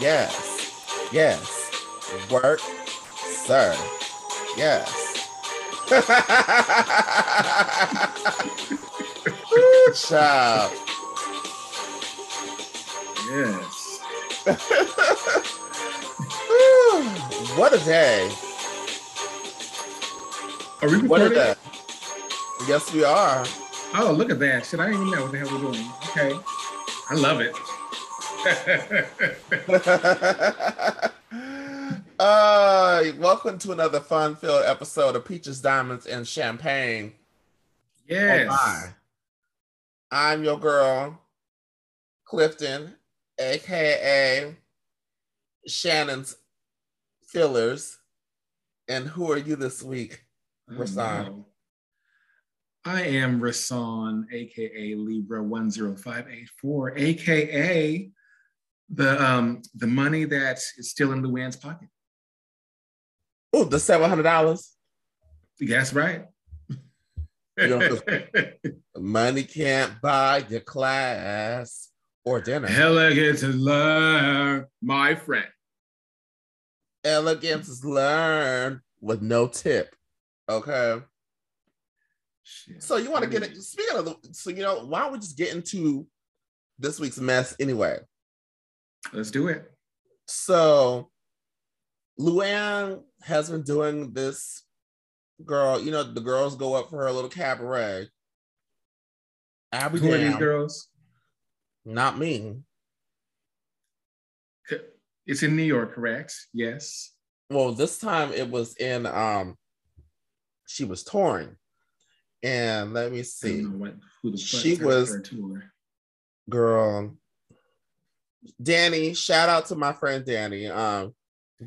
Yes. Yes. Work, sir. Yes. Child. Yes. What a day. Are we recording? Yes, we are. Oh, look at that. Shit, I didn't even know what the hell we're doing. Okay. I love it. uh, welcome to another fun-filled episode of Peaches, Diamonds, and Champagne. yes. Oh. I'm your girl, Clifton, aka Shannon's Fillers. And who are you this week? Rahsaan. I am Rahsaan, aka Libra 10584, aka the um the money that is still in Luann's pocket. Oh, the seven hundred dollars. That's right. You know, Money can't buy your class or dinner. Elegant to learn, my friend. Elegance is learned with no tip. Okay. Shit. So you want to get it? Speaking of, the, so you know, why don't we just get into this week's mess anyway? Let's do it. So Luann has been doing this girl, you know, the girls go up for her little cabaret. I'll Who are these girls? Not me. It's in New York, correct? Yes. Well, this time it was in um she was touring. And let me see. what, She was- girl danny shout out to my friend danny um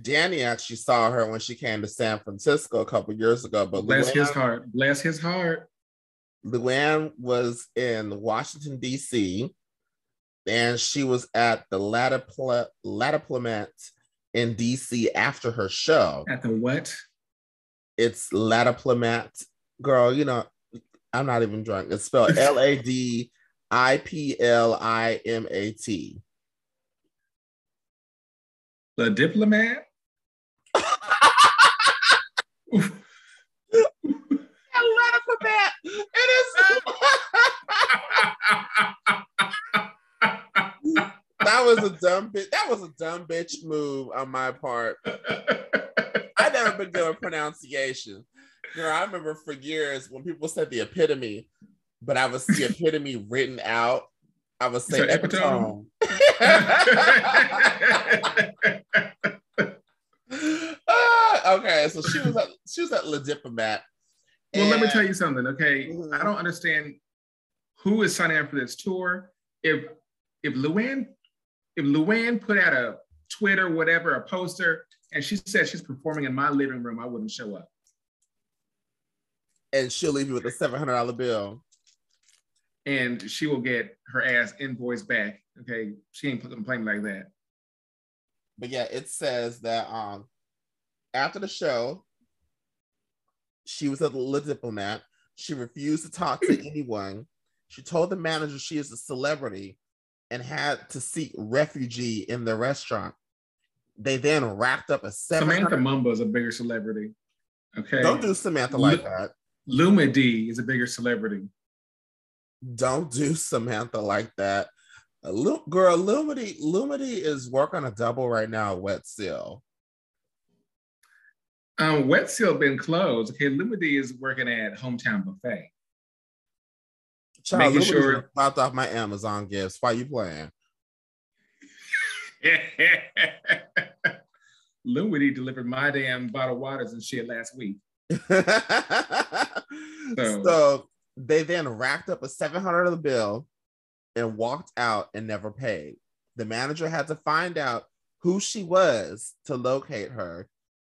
danny actually saw her when she came to san francisco a couple years ago but Bless his heart. Bless his heart. luann was in washington dc and she was at the Latiplement in dc after her show At the what? it's Latiplement. girl you know i'm not even drunk it's spelled l-a-d i-p-l-i-m-a-t The diplomat? Latiplement. It is. that was a dumb bitch. That was a dumb bitch move on my part. I never been good with pronunciation. Girl, I remember for years when people said the epitome, but I would see epitome written out. I would say So epitome. Okay, so she was at she was at Le Diplomat. well, let me tell you something, okay? Mhm. I don't understand who is signing up for this tour. If if Luann if Luann put out a Twitter, whatever, a poster, and she said she's performing in my living room, I wouldn't show up. and she'll leave you with a seven hundred dollar bill. And she will get her ass invoice back. Okay. She ain't complaining like that. But yeah, it says that um after the show, she was a the Le Diplomat. She refused to talk to anyone. She told the manager she is a celebrity and had to seek refugee in the restaurant. They then racked up a seven. Samantha Mumba is a bigger celebrity. Okay. Don't do Samantha like Lu- that. Luma D is a bigger celebrity. Don't do Samantha like that. Uh, Lu- girl, Lumity, Lumity is working a double right now at Wet Seal. Um, Wet Seal been closed. Okay, Luma D is working at Hometown Buffet. Child, Making sure- popped off my Amazon gifts. Why you playing? Luma D delivered my damn bottled waters and shit last week. so, they then racked up a $700 bill and walked out and never paid. The manager had to find out who she was to locate her,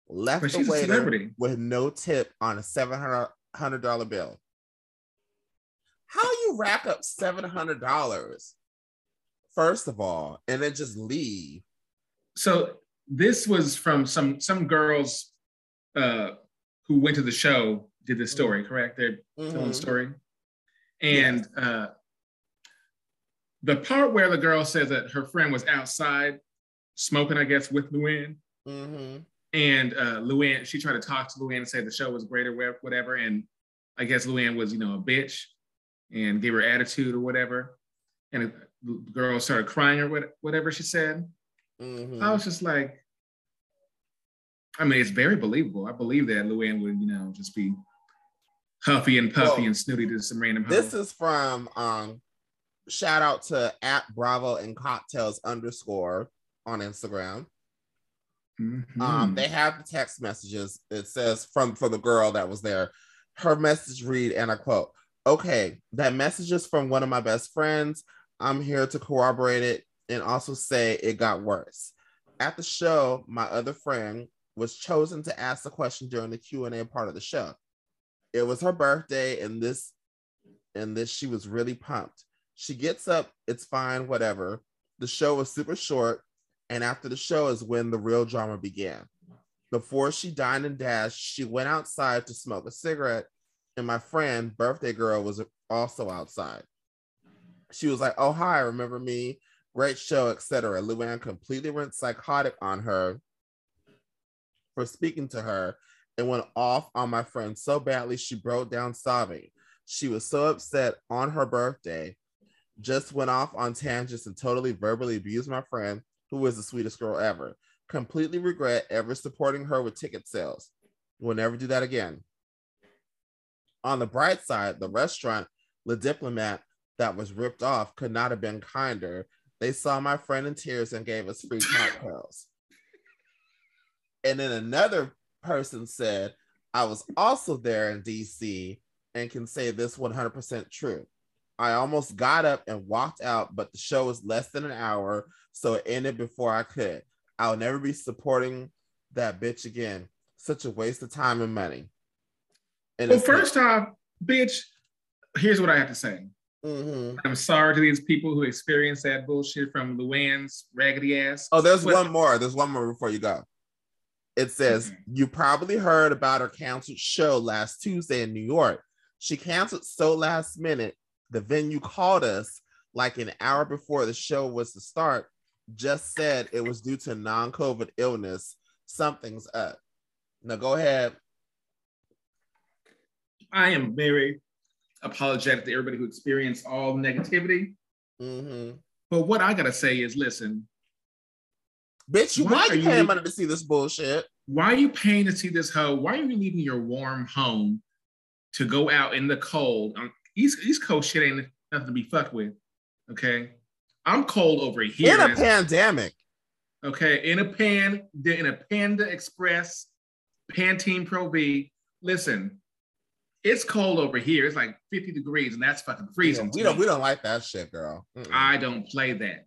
left But the waiter with no tip on a $700 bill. How you rack up $700, first of all, and then just leave? So this was from some some girls uh, who went to the show did this story, correct? They're telling the Mhm. story. And uh, the part where the girl says that her friend was outside smoking, I guess, with Luann. Mm-hmm. And uh, Luann, she tried to talk to Luann and say the show was great or whatever. And I guess Luann was, you know, a bitch and gave her attitude or whatever. And the girl started crying or whatever she said. Mm-hmm. I was just like, I mean, it's very believable. I believe that Luann would, you know, just be huffy and puffy well, and snooty to some random. This is from um shout out to at Bravo and Cocktails underscore on Instagram. Mm-hmm. Um, they have the text messages. It says from for the girl that was there. Her message read, and I quote, okay, that message is from one of my best friends. I'm here to corroborate it and also say it got worse. At the show, my other friend was chosen to ask the question during the Q&A part of the show. It was her birthday and this and this she was really pumped. She gets up, it's fine, whatever. The show was super short, and after the show is when the real drama began. Before she dined and dashed, she went outside to smoke a cigarette, and my friend, birthday girl, was also outside. She was like, "Oh hi, remember me? Great show, etc." Luann completely went psychotic on her for speaking to her and went off on my friend so badly she broke down sobbing. She was so upset on her birthday just went off on tangents and totally verbally abused my friend, who was the sweetest girl ever. Completely regret ever supporting her with ticket sales. We'll never do that again. On the bright side, the restaurant, Le Diplomat, that was ripped off could not have been kinder. They saw my friend in tears and gave us free cocktails. and then another person said, I was also there in DC and can say this 100% true. I almost got up and walked out, but the show was less than an hour, so it ended before I could. I'll never be supporting that bitch again. Such a waste of time and money. And well, first off, bitch, here's what I have to say. Mm-hmm. I'm sorry to these people who experienced that bullshit from Luann's raggedy ass. Oh, there's but- one more. There's one more before you go. It says, okay. You probably heard about her canceled show last Tuesday in New York. She canceled so last minute the venue called us like an hour before the show was to start, just said it was due to non COVID illness. Something's up. Now go ahead. I am very apologetic to everybody who experienced all negativity. Mm-hmm. But what I gotta say is, listen, bitch, you why, why are you paying money to see this bullshit? Why are you paying to see this hoe? Why are you leaving your warm home to go out in the cold um, East East Coast shit ain't nothing to be fucked with. Okay, I'm cold over here in a pandemic. Okay, in a pan, in a Panda Express, Pantene Pro V. Listen, it's cold over here. It's like 50 degrees, and that's fucking freezing. Yeah, we don't me. we don't like that shit, girl. Mm-mm. I don't play that.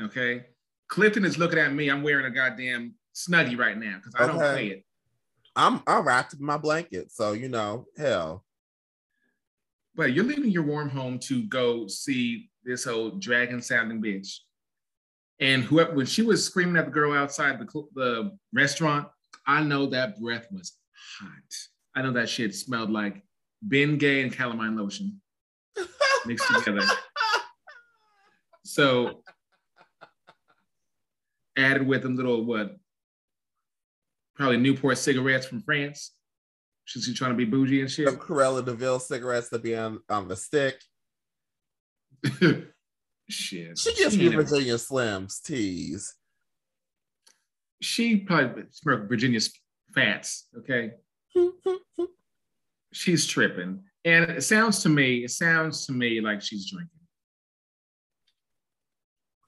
Okay. Clifton is looking at me. I'm wearing a goddamn snuggie right now because I okay. don't play it. I'm I'm wrapped in my blanket, so you know, hell. But you're leaving your warm home to go see this old dragon sounding bitch. And whoever, when she was screaming at the girl outside the, the restaurant, I know that breath was hot. I know that shit smelled like Bengay and calamine lotion mixed together. So added with a little what? Probably Newport cigarettes from France. She's trying to be bougie and shit. Some Cruella de Vil cigarettes to be on, on the stick. shit. She gives me Virginia Slims tease. She probably smoked Virginia fats, okay? she's tripping. And it sounds to me, it sounds to me like she's drinking.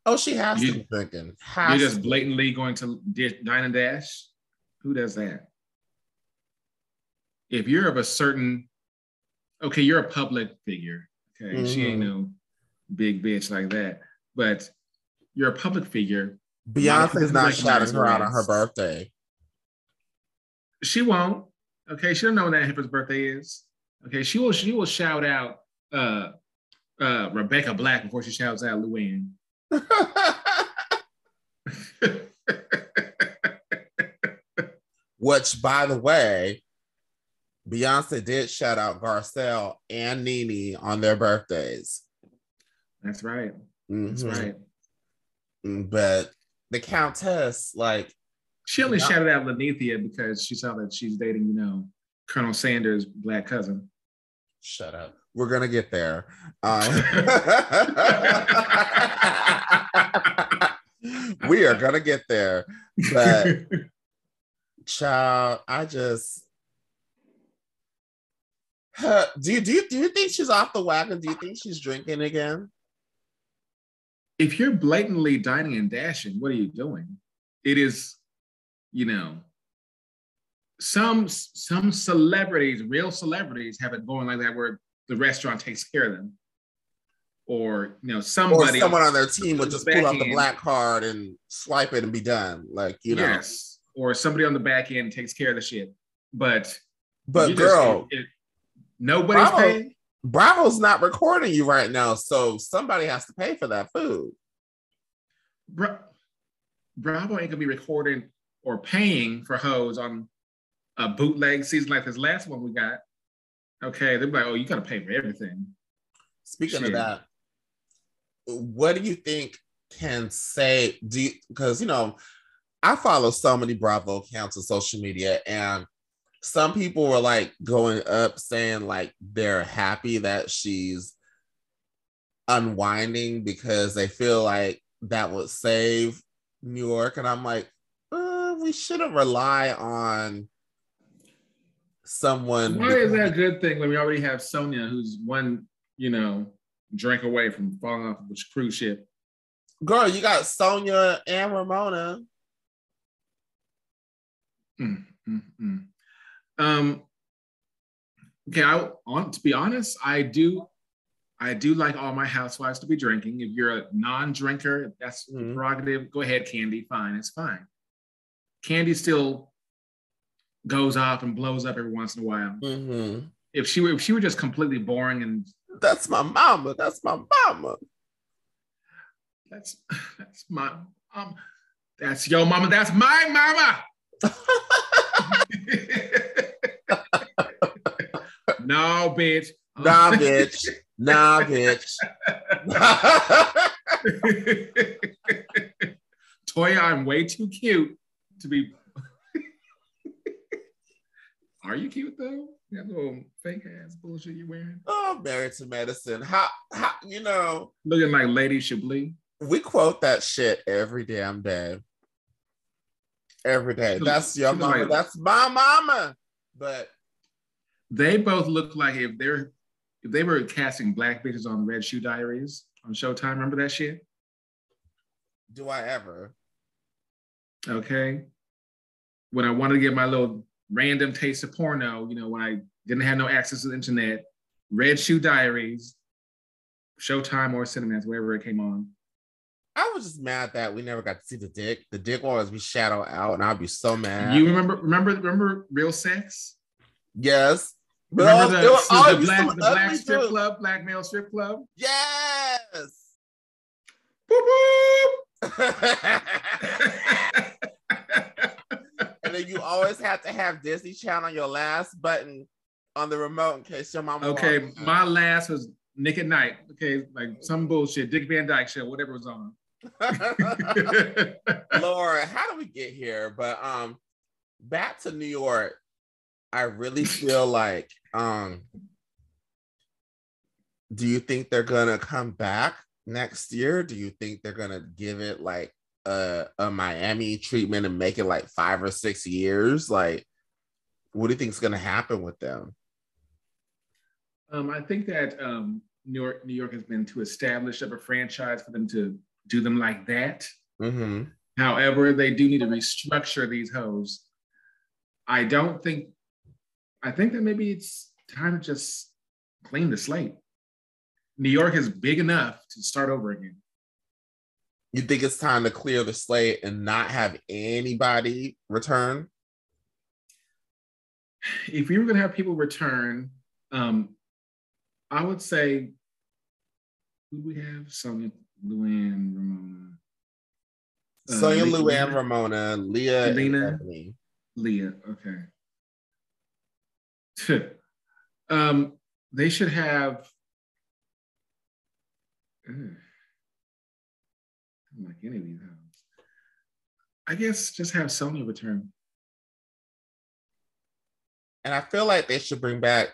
Oh, she has you, to be drinking. Has you're just blatantly going to dine and dash? Who does that? if you're of a certain, okay, you're a public figure. Okay, mm-hmm. she ain't mm-hmm. no big bitch like that, but you're a public figure. Beyonce's not shouting her out on her birthday. She won't. Okay, she don't know when that hipper's birthday is. Okay, she will. She will shout out uh, uh, Rebecca Black before she shouts out Luann. Which, by the way, Beyonce did shout out Garcelle and Nene on their birthdays. That's right. Mm-hmm. That's right. Mm, but the Countess, like She only shouted out Linnethia because she saw that she's dating, you know, Colonel Sanders' black cousin. shut up. We're gonna get there. Um, we are gonna get there. But child, I just do you do you do you think she's off the wagon? Do you think she's drinking again? if you're blatantly dining and dashing, what are you doing? It is, you know, some some celebrities, real celebrities, have it going like that where the restaurant takes care of them, or you know, Or somebody someone on their team would just pull out the black card and swipe it and be done. Like, you know. yes, or somebody on the back end takes care of the shit. But But you just- girl, it- it- nobody's Bravo. paying. Bravo's not recording you right now, so somebody has to pay for that food. Bra- Bravo ain't gonna be recording or paying for hoes on a bootleg season like this last one we got. Okay, they're like, oh, you gotta pay for everything. Speaking of that, what do you think can say? Do you because you know, I follow so many Bravo accounts on social media, and some people were like going up saying like they're happy that she's unwinding because they feel like that would save New York, and I'm like, uh, we shouldn't rely on someone. Why is that a good thing when we already have Sonja, who's one, you know, drink away from falling off the cruise ship? Girl, you got Sonja and Ramona. Mm, mm, mm. Um, okay, I on to be honest, I do, I do like all my housewives to be drinking. If you're a non-drinker, if that's Mhm. prerogative. Go ahead, Kandi. Fine, it's fine. Kandi still goes off and blows up every once in a while. Mm-hmm. If she were, if she were just completely boring and That's my mama. That's my mama. that's that's my um, that's your mama. That's my mama. no, bitch. Nah, bitch. Nah, bitch. Toya, I'm way too cute to be. Are you cute though? That little fake ass bullshit you wearing, oh, married to medicine. How, how, you know, looking like Lady Chablis. we quote that shit every damn day. Every day. That's your mama. like- That's my mama. But They both look like if they're if they were casting black bitches on Red Shoe Diaries on Showtime. Remember that shit? do I ever? okay when i wanted to get my little random taste of porno you know when i didn't have no access to the internet red shoe diaries showtime or cinemax wherever it came on I was just mad that we never got to see the dick. The dick will always be shadow out, and I'd be so mad. you remember remember remember real sex yes. But remember oh, it oh, the, was the, always the black, some the black strip dude. club black male strip club Yes. Boop, boop. you always have to have Disney Channel on your last button on the remote in case your mom. okay my last was nick at night okay like some bullshit dick van dyke show whatever was on Laura, how do we get here? But um, back to New York. I really feel like um. Do you think they're gonna come back next year? Do you think they're gonna give it like a, a Miami treatment and make it like five or six years? Like, what do you think is gonna happen with them? Um, I think that um, New York, New York has been too established of a franchise for them to do them like that. Mm-hmm. However, they do need to restructure these hoes. I don't think. I think that maybe it's time to just clean the slate. New York is big enough to start over again. You think it's time to clear the slate and not have anybody return? If you were going to have people return, um, I would say, who do we have? Sonja, Luann, Ramona, Uh, Sonja, Le- Luann, Ramona, Leah, and Lena. Leah. Okay. um, they should have. Ugh. I don't like any of these hoes. I guess just have Sonja return. And I feel like they should bring back,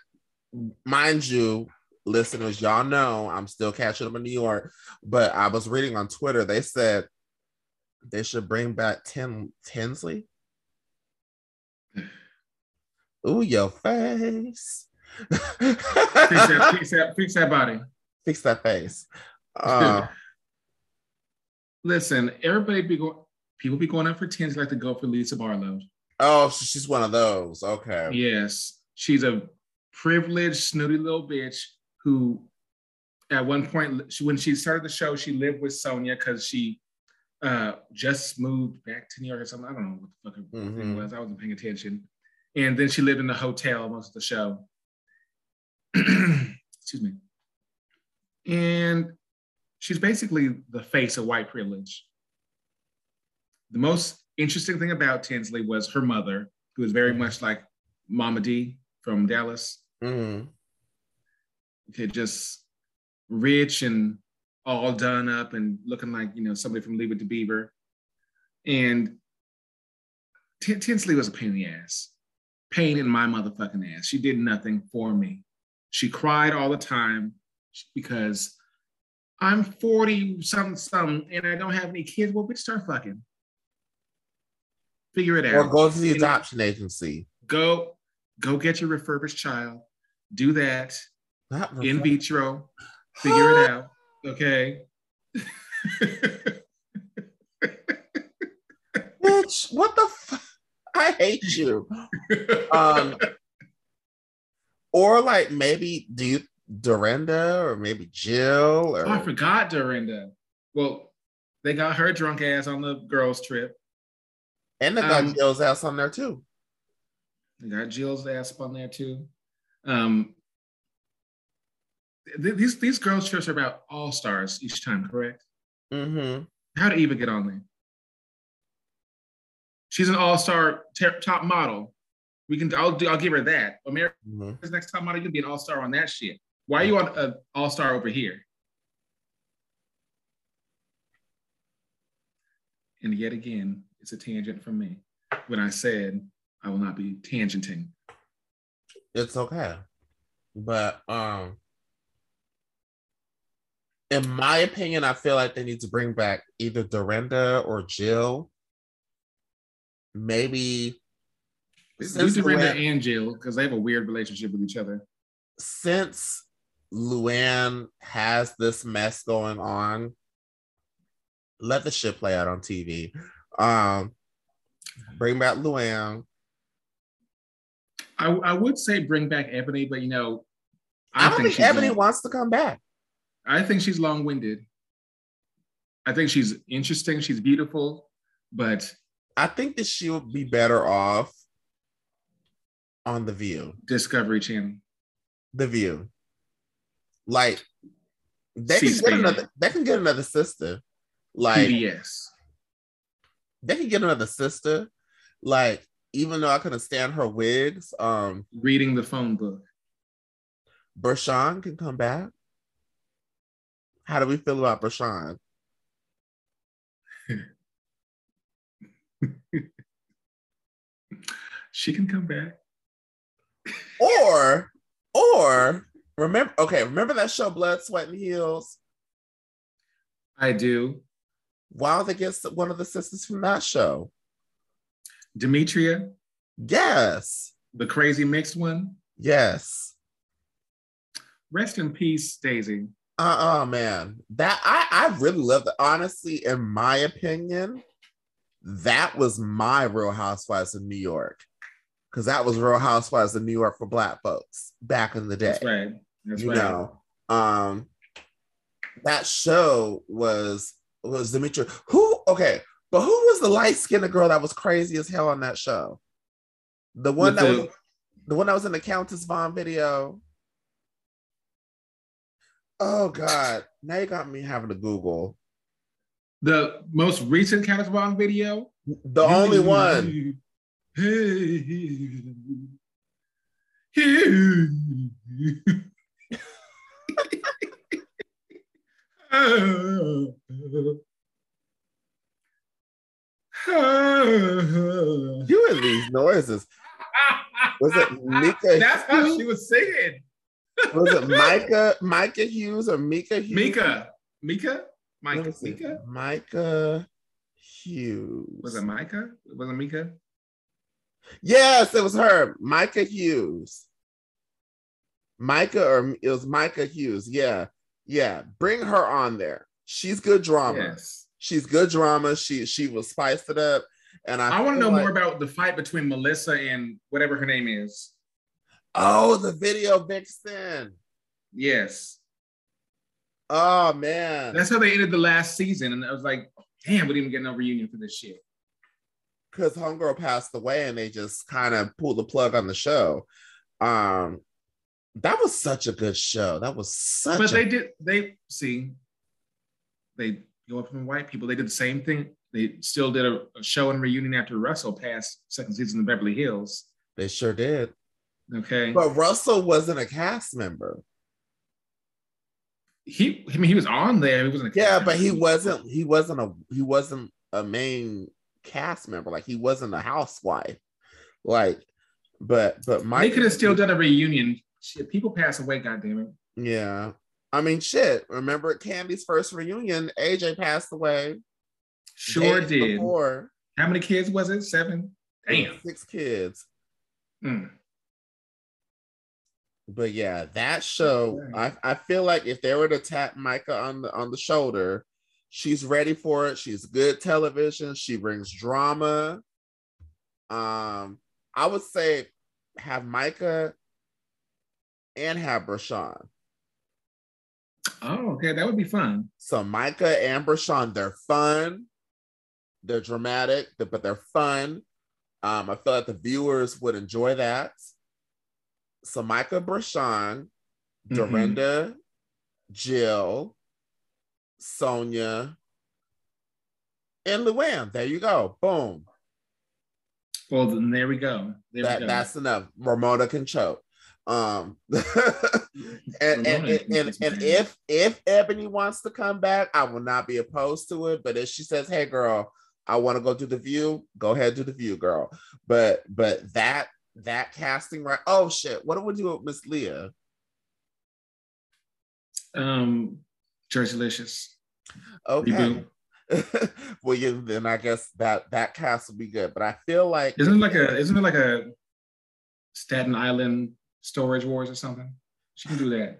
mind you, listeners, y'all know I'm still catching up in New York, but I was reading on Twitter, they said they should bring back Tim Tinsley. Ooh, your face. fix, that, fix, that, fix that body. Fix that face. Uh, Listen, everybody be going. People be going up for tens like to go for Lisa Barlow. Oh, so she's one of those. Okay. Yes, she's a privileged, snooty little bitch who, at one point, she, when she started the show, she lived with Sonja because she uh, just moved back to New York or something. I don't know what the fuck her mm-hmm. thing was. I wasn't paying attention. And then she lived in the hotel most of the show. Excuse me. And she's basically the face of white privilege. The most interesting thing about Tinsley was her mother, who was very much like Mama Dee from Dallas. Mm-hmm. Okay, just rich and all done up and looking like you know somebody from Leave It to Beaver. And T- Tinsley was a pain in the ass, pain in my motherfucking ass. She did nothing for me. She cried all the time because I'm 40 something something and I don't have any kids. Well, bitch, start fucking. Figure it out. Or go to the adoption agency. Go, go get your refurbished child. Do that. Not in vitro. Figure it out. Okay. Bitch, what the fuck? I hate you. Um, or like maybe do you Dorinda or maybe Jill or oh, I forgot Dorinda. Well, they got her drunk ass on the girls' trip. And they got um, Jill's ass on there too. They got Jill's ass on there too. Um, th- these these girls' trips are about all stars each time, correct? Mm-hmm. How did Eva get on there? She's an all star ter- top model. We can. I'll do. I'll give her that. America's mm-hmm. next top model. You can be an all star on that shit. Why are you on an all star over here? And yet again, it's a tangent from me when I said I will not be tangenting. It's okay. But um in my opinion, I feel like they need to bring back either Dorinda or Jill. Maybe Dorinda and Jill, because they have a weird relationship with each other. Since Luann has this mess going on, let the shit play out on TV. Um, bring back Luann. I, I would say bring back Eboni, but you know, I, I don't think, think Eboni long, wants to come back. I think she's long winded. I think she's interesting. She's beautiful, but I think that she would be better off on The View, Discovery Channel, The View. Like they can get another. They can get another sister. Like yes they can get another sister. Like, even though I couldn't stand her wigs, um, reading the phone book. Bershan can come back. How do we feel about Bershan? she can come back. Or, or remember, okay, remember that show Blood, Sweat, and Heels? I do wild against one of the sisters from that show. Demetria? Yes. The crazy mixed one? Yes. Rest in peace, Daisy. Uh-uh, man. That I, I really love that. Honestly, in my opinion, that was my Real Housewives of New York. Because that was Real Housewives of New York for black folks back in the day. That's right. That's you right. know. Um that show was was Demetria. Who? Okay, but who was the light skinned girl that was crazy as hell on that show? The one With that the, was the one that was in the Countess Vaughn video. Oh God! Now you got me having to Google the most recent Countess Vaughn video. The only one. You and these noises. Was it Mika? That's how she was singing. Was it Micah? Micah Hughes or Mika Hughes? Mika. Mika? Mike. Mika? Micah Hughes. Was it Micah? Was it Mika? Yes, it was her. Micah Hughes. Micah or it was Micah Hughes. Yeah. Yeah. Bring her on there. She's good drama. Yes. She's good drama. She she will spice it up. And I, I want to know like- more about the fight between Melissa and whatever her name is. Oh, the video vixen. Yes. Oh man. That's how they ended the last season. And I was like, damn, we didn't get no reunion for this shit. Because homegirl passed away and they just kind of pulled the plug on the show um that was such a good show that was such But a they did, they see, they go up from white people. They did the same thing. They still did a, a show and reunion after Russell passed second season of Beverly Hills. they sure did Okay. but russell wasn't a cast member he, I mean, he was on there. He wasn't a yeah cast but he wasn't he wasn't a he wasn't a main cast member like he wasn't a housewife like but but They Mike could have still done a reunion. Shit, people pass away, goddammit. yeah i mean shit remember Kandi's first reunion aj passed away Sure did. before. How many kids was it? Seven? Damn. six kids Mm. But yeah, that show, I, I feel like if they were to tap Micah on the on the shoulder, she's ready for it. She's good television. She brings drama. Um, I would say have Micah and have Brashawn. Oh, okay. That would be fun. So Micah and Brashawn, they're fun, they're dramatic, but they're fun. Um, I feel like the viewers would enjoy that. So Micah Brashawn, Mhm. Dorinda, Jill, Sonja, and Luann. There you go. Boom. Well, then there we go. There That, we go. that's enough. Ramona can choke. Um and, and, and, and, and if if Eboni wants to come back, I will not be opposed to it. But if she says, "Hey, girl, I want to go do the View," go ahead do the View, girl. But but that that casting right. Oh shit! What do we do with Miss Leah? um, Jerseylicious. Okay. Reboot. well, yeah, then I guess that that cast will be good. But I feel like Isn't it like a? Isn't it like a Staten Island Storage Wars or something? She can do that.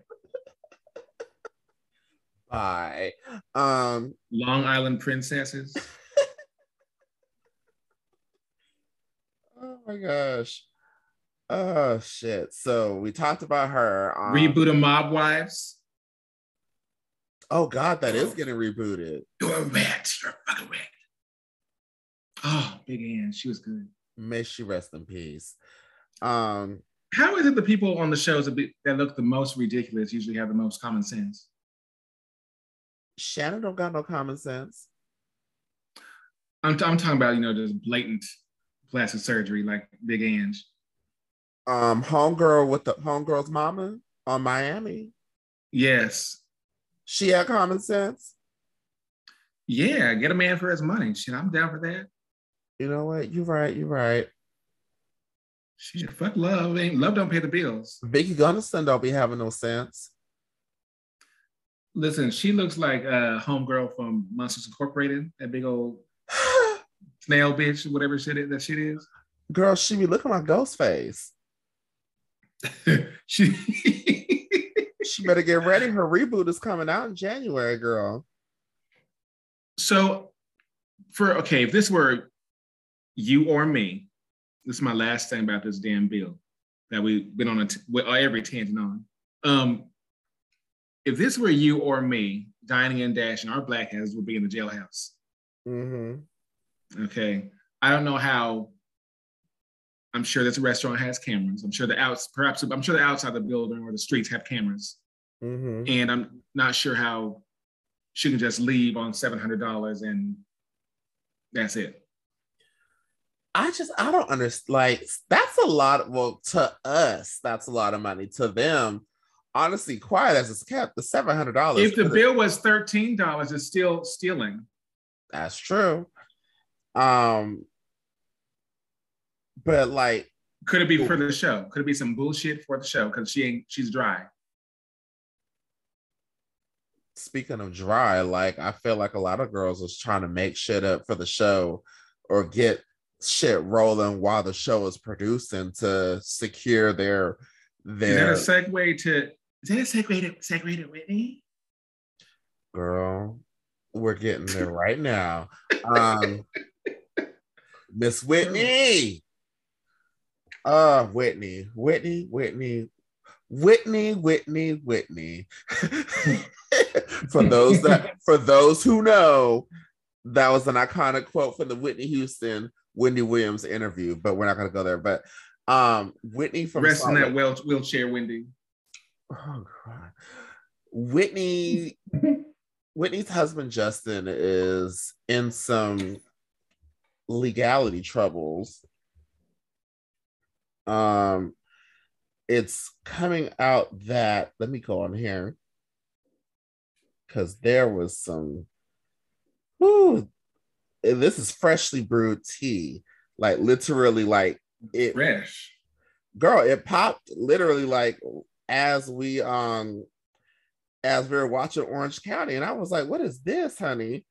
bye. Um, Long Island Princesses. oh my gosh. Oh shit. So we talked about her. Um, Reboot of Mob Wives. Oh god, that is getting rebooted. You're a rat. You're a fucking rat. Oh, Big Ang. She was good. May she rest in peace. Um, How is it the people on the shows that, be, that look the most ridiculous usually have the most common sense? Shannon don't got no common sense. I'm, I'm talking about, you know, just blatant plastic surgery like Big Ang. Um, homegirl with the homegirl's mama on Miami. Yes. She had common sense. Yeah, get a man for his money. Shit, I'm down for that. You know what? You're right. You're right. Shit, fuck love. Ain't love don't pay the bills. Vicki Gunvalson don't be having no sense. Listen, she looks like a homegirl from Monsters Incorporated, that big old snail bitch, whatever shit it, that shit is. Girl, she be looking like Ghostface. she She better get ready. Her reboot is coming out in January, girl. So, for okay, if this were you or me, this is my last thing about this damn bill that we've been on a t- with every tangent on. Um, if this were you or me, dining and dashing, our black heads would be in the jailhouse. Mm-hmm. Okay, I don't know how. I'm sure this restaurant has cameras. I'm sure the outs, perhaps I'm sure the outside of the building or the streets have cameras, Mm-hmm. and I'm not sure how she can just leave on seven hundred dollars and that's it. I just I don't understand. Like that's a lot. well, to us, that's a lot of money. To them, honestly, quiet as it's kept, the seven hundred dollars. If the bill was thirteen dollars, it's still stealing. that's true. Um, but like, Could it be for the show? Could it be some bullshit for the show? Because she ain't she's dry. Speaking of dry, like I feel like a lot of girls was trying to make shit up for the show or get shit rolling while the show is producing to secure their their Is that a segue to is that a segue to segue to Whitney? girl. We're getting there right now. Um Miss Whitney. Uh Whitney, Whitney, Whitney, Whitney, Whitney, Whitney. for those that for those who know, that was an iconic quote from the Whitney Houston Wendy Williams interview, but we're not gonna go there. But um Whitney from Rest in that wheel, wheelchair, Wendy. Oh God. Whitney Whitney's husband Justin is in some legality troubles. Um it's coming out that let me go on here because there was some whoo, this is freshly brewed tea. Like literally like it Fresh. girl it popped literally like as we um as we were watching orange county and i was like what is this honey?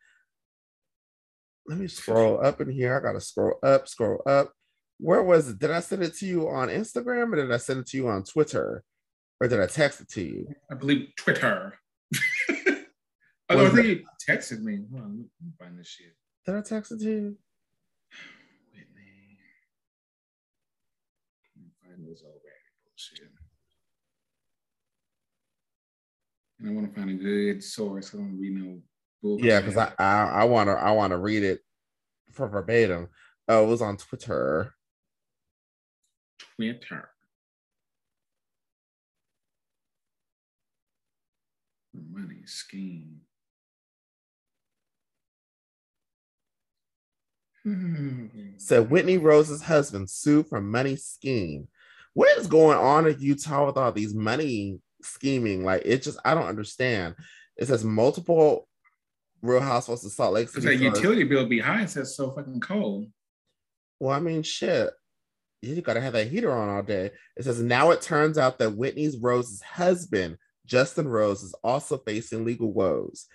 Let me scroll up in here. I gotta scroll up scroll up. Where was it? Did i send it to you on instagram or did i send it to you on twitter? Or did i text it to you? I believe Twitter. Although I Was think you texted me. Hold on, let me find this shit. did i text it to you Whitney. Find this old raggedy bullshit. And I want to find a good source. I don't read no bull. yeah because I, I i want to i want to read it for verbatim oh it was on twitter Twitter. Money scheme. Hmm. said Whitney Rose's husband sued for money scheme. What is going on in Utah with all these money scheming? Like it just I don't understand. It says multiple Real Housewives of Salt Lake City. stars- utility bill be high. It says so fucking cold. Well, I mean, shit. You gotta have that heater on all day. It says now it turns out that Whitney's Rose's husband, Justin Rose, is also facing legal woes.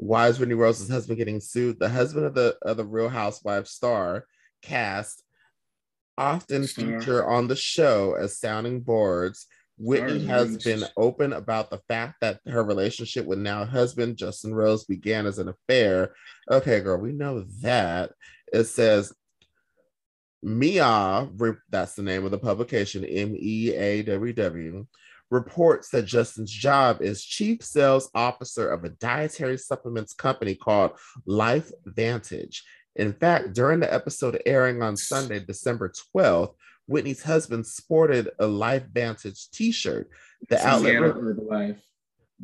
Why is Whitney Rose's husband getting sued? The husband of the of the Real Housewives star cast often Star. feature on the show as sounding boards. Whitney has been open about the fact that her relationship with now husband Justin Rose began as an affair. Okay, girl, we know that. It says Mia, that's the name of the publication, M E A W W, reports that Justin's job is chief sales officer of a dietary supplements company called Life Vantage. In fact, during the episode airing on Sunday, December 12th, Whitney's husband sported a Life Vantage t shirt. The Some outlet, re-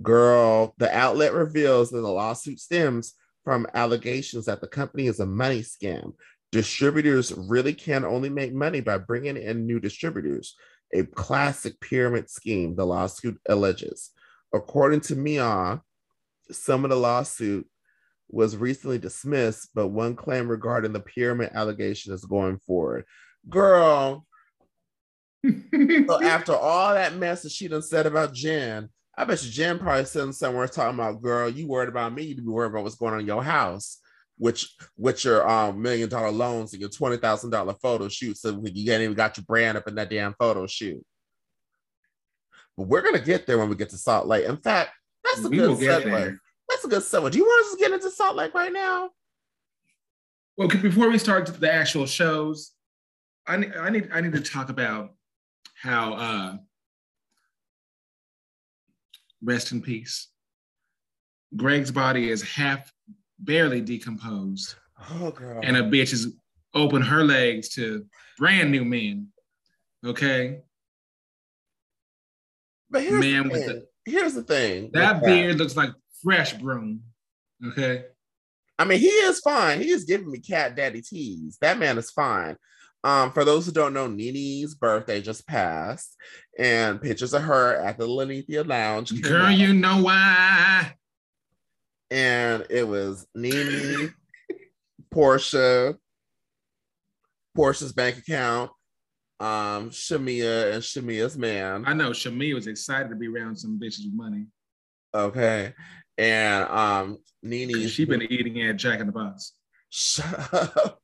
girl, the outlet reveals that the lawsuit stems from allegations that the company is a money scam. Distributors really can only make money by bringing in new distributors, a classic pyramid scheme, the lawsuit alleges. According to Mia, some of the lawsuit was recently dismissed, but one claim regarding the pyramid allegation is going forward. Girl, so after all that mess that she done said about Jen, I bet you Jen probably sitting somewhere talking about, girl, you worried about me, you be worried about what's going on in your house, which with your um million dollar loans and your twenty thousand dollar photo shoot. So you ain't even got your brand up in that damn photo shoot. But we're gonna get there when we get to Salt Lake. In fact, that's a We good segue. That's a good segue. Do you want us to get into Salt Lake right now? Well, before we start the actual shows, I need I need I need to talk about how uh rest in peace. Greg's body is half barely decomposed, Oh girl. and a bitch is open her legs to brand new men. Okay, but here's man the with thing. here's the thing. that beard looks like fresh broom. Okay, I mean, he is fine. He is giving me cat daddy tease. That man is fine. Um, for those who don't know, Nene's birthday just passed, and pictures of her at the Linnethia Lounge. girl, out. you know why? And it was Nene Porsha, Porsha's bank account, um, Shamea and Shamea's man. I know Shamea was excited to be around some bitches with money. Okay. And um Nene she been eating at Jack in the Box. Shut up.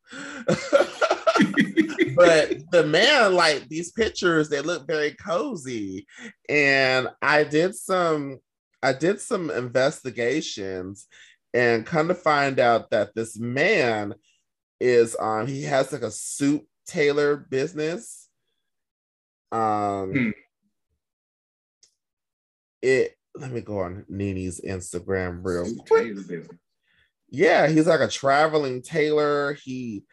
but the man, like these pictures, they look very cozy. And I did some, I did some investigations and kind of find out that this man is um he has like a suit tailor business. Um hmm. it let me go on Nene's Instagram real quick. Yeah, he's like a traveling tailor. He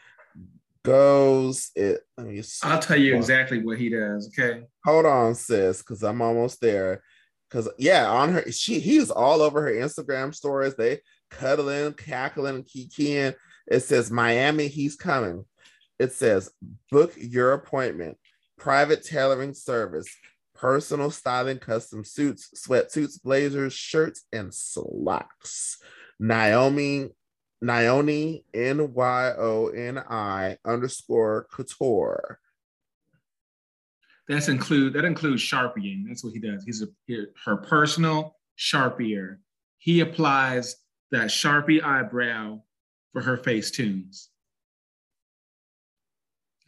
goes. It. Let me. I'll tell you exactly what he does. Okay. Hold on, sis, because I'm almost there. Because yeah, on her, she he he's all over her Instagram stories. They cuddling, cackling, kikiing. It says Miami, he's coming. It says book your appointment, private tailoring service, personal styling, custom suits, sweatsuits, blazers, shirts, and slacks. Naomi Naomi, N Y O N I underscore couture. That's include that includes sharpieing. That's what he does. He's a, her personal sharpier. He applies that sharpie eyebrow for her face tunes.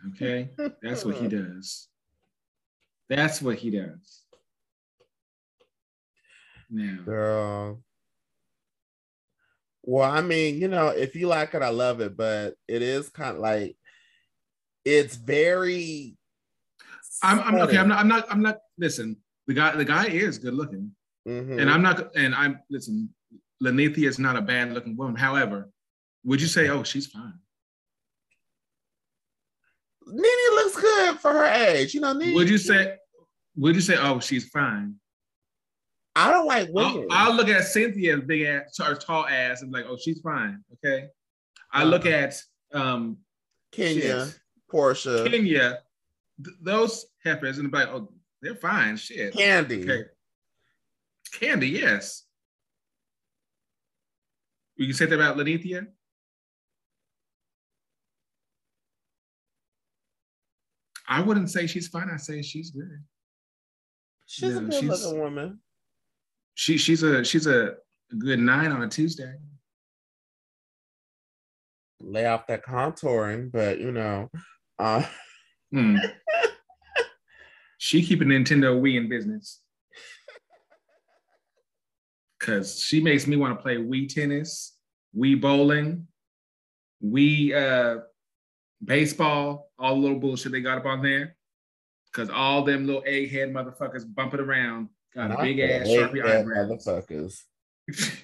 Okay, that's what he does. That's what he does. Now, girl, well, I mean, you know, if you like it, I love it, but it is kind of like it's very. I'm, I'm okay. I'm not. I'm not. I'm not. Listen, the guy. The guy is good looking, mm-hmm. and I'm not. And I'm listen. Linnethia is not a bad looking woman. However, would you say, oh, she's fine? Nene looks good for her age. You know, Nene, would you say? Would you say, oh, she's fine? I don't like women. I'll, I'll look at Cynthia's big ass or tall ass and be like, oh, she's fine. Okay. I look at um Kenya, shit. Porsha, Kenya, th- those heifers and like, oh, they're fine. Shit. Kandi. Okay. Kandi, yes. You can say that about Linnethia? I wouldn't say she's fine. I say she's good. She's a good looking woman she she's a she's a good nine on a Tuesday. Lay off that contouring, but you know, uh hmm. she keeping Nintendo Wii in business. Cause she makes me want to play Wii tennis, Wii bowling, Wii uh baseball, all the little bullshit they got up on there. Cause all them little egghead motherfuckers bumping around Got a big ass sharpie eyebrows. Motherfuckers.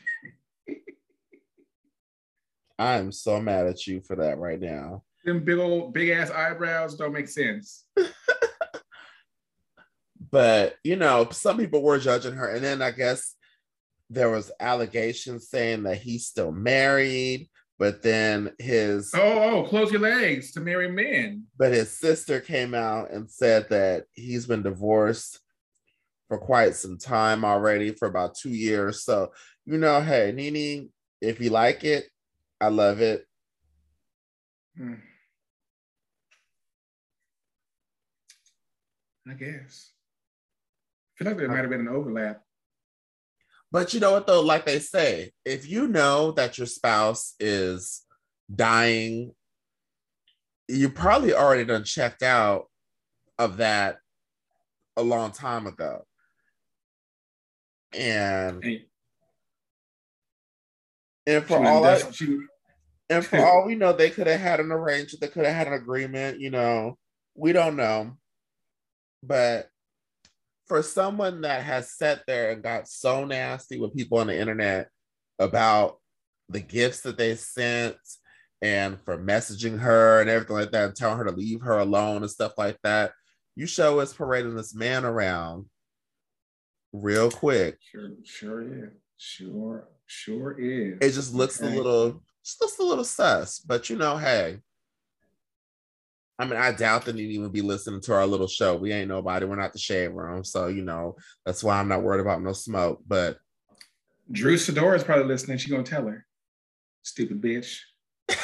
I'm so mad at you for that right now. Them big old big ass eyebrows don't make sense. but you know, some people were judging her, and then I guess there was allegations saying that he's still married, but then his oh, oh close your legs to marry men. But his sister came out and said that he's been divorced for quite some time already, for about two years. So, you know, hey, Nene, if you like it, I love it. Hmm. I guess. I feel like there might have been an overlap. But you know what though, like they say, if you know that your spouse is dying, you probably already done checked out of that a long time ago and and for all I, and for all we know, they could have had an arrangement. They could have had an agreement. You know, we don't know, but for someone that has sat there and got so nasty with people on the internet about the gifts that they sent and for messaging her and everything like that and telling her to leave her alone and stuff like that. You show us parading this man around real quick. Sure, sure is. Sure, sure is. It just looks okay. a little, just looks a little sus. But you know, hey, I mean, I doubt that he'd even be listening to our little show. We ain't nobody. We're not the shade room. So, you know, that's why I'm not worried about no smoke. But Drew Sidora is probably listening. She's going to tell her, stupid bitch.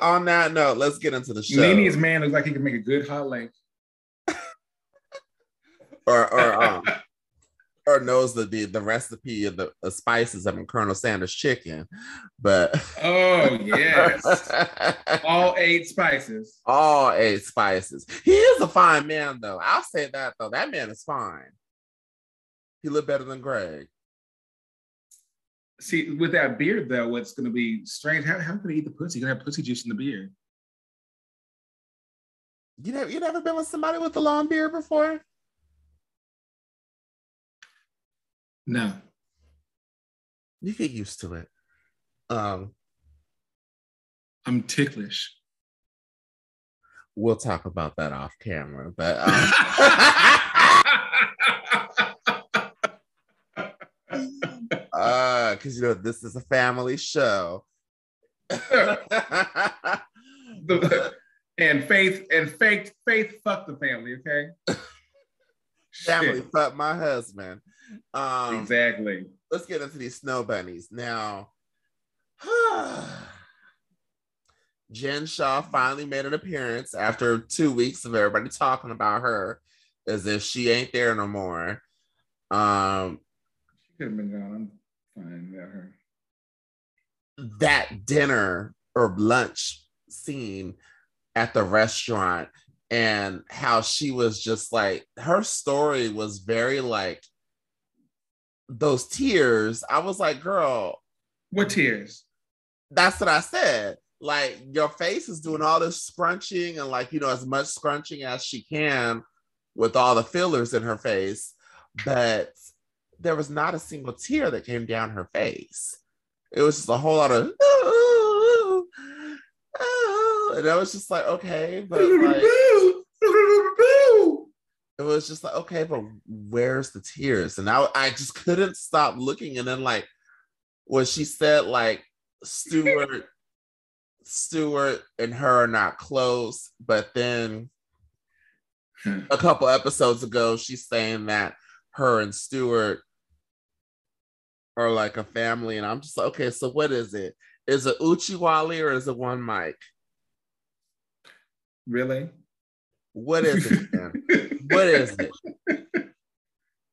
On that note, let's get into the show. Nene's man looks like he can make a good hot link. or, or, um, or knows the, the the recipe of the, spices of Colonel Sanders chicken, but oh yes, all eight spices, all eight spices. He is a fine man, though. I'll say that though. That man is fine. He looked better than Greg. See, with that beard though, what's going to be strange? How how can he eat the pussy? You're gonna have pussy juice in the beard. You never you never been with somebody with a long beard before? No. You get used to it. Um I'm ticklish. We'll talk about that off camera, but um, uh because you know this is a family show. and faith and faith faith fuck the family, okay? family fuck my husband. Um, exactly. Let's get into these snow bunnies now. Jen Shah finally made an appearance after two weeks of everybody talking about her as if she ain't there no more. Um, she could have been gone. I'm fine with her. That dinner or lunch scene at the restaurant and how she was just like her story was very like those tears, I was like, girl. What tears? That's what I said. Like your face is doing all this scrunching and like, you know, as much scrunching as she can with all the fillers in her face. But there was not a single tear that came down her face. It was just a whole lot of and I was just like, okay, but like it was just like, okay, but where's the tears? And I, I just couldn't stop looking. And then like when she said like Stuart, Stuart and her are not close, but then hmm. a couple episodes ago, she's saying that her and Stuart are like a family. And I'm just like, okay, so what is it? Is it Uchiwali or is it one Mike? Really? What is it? what is it?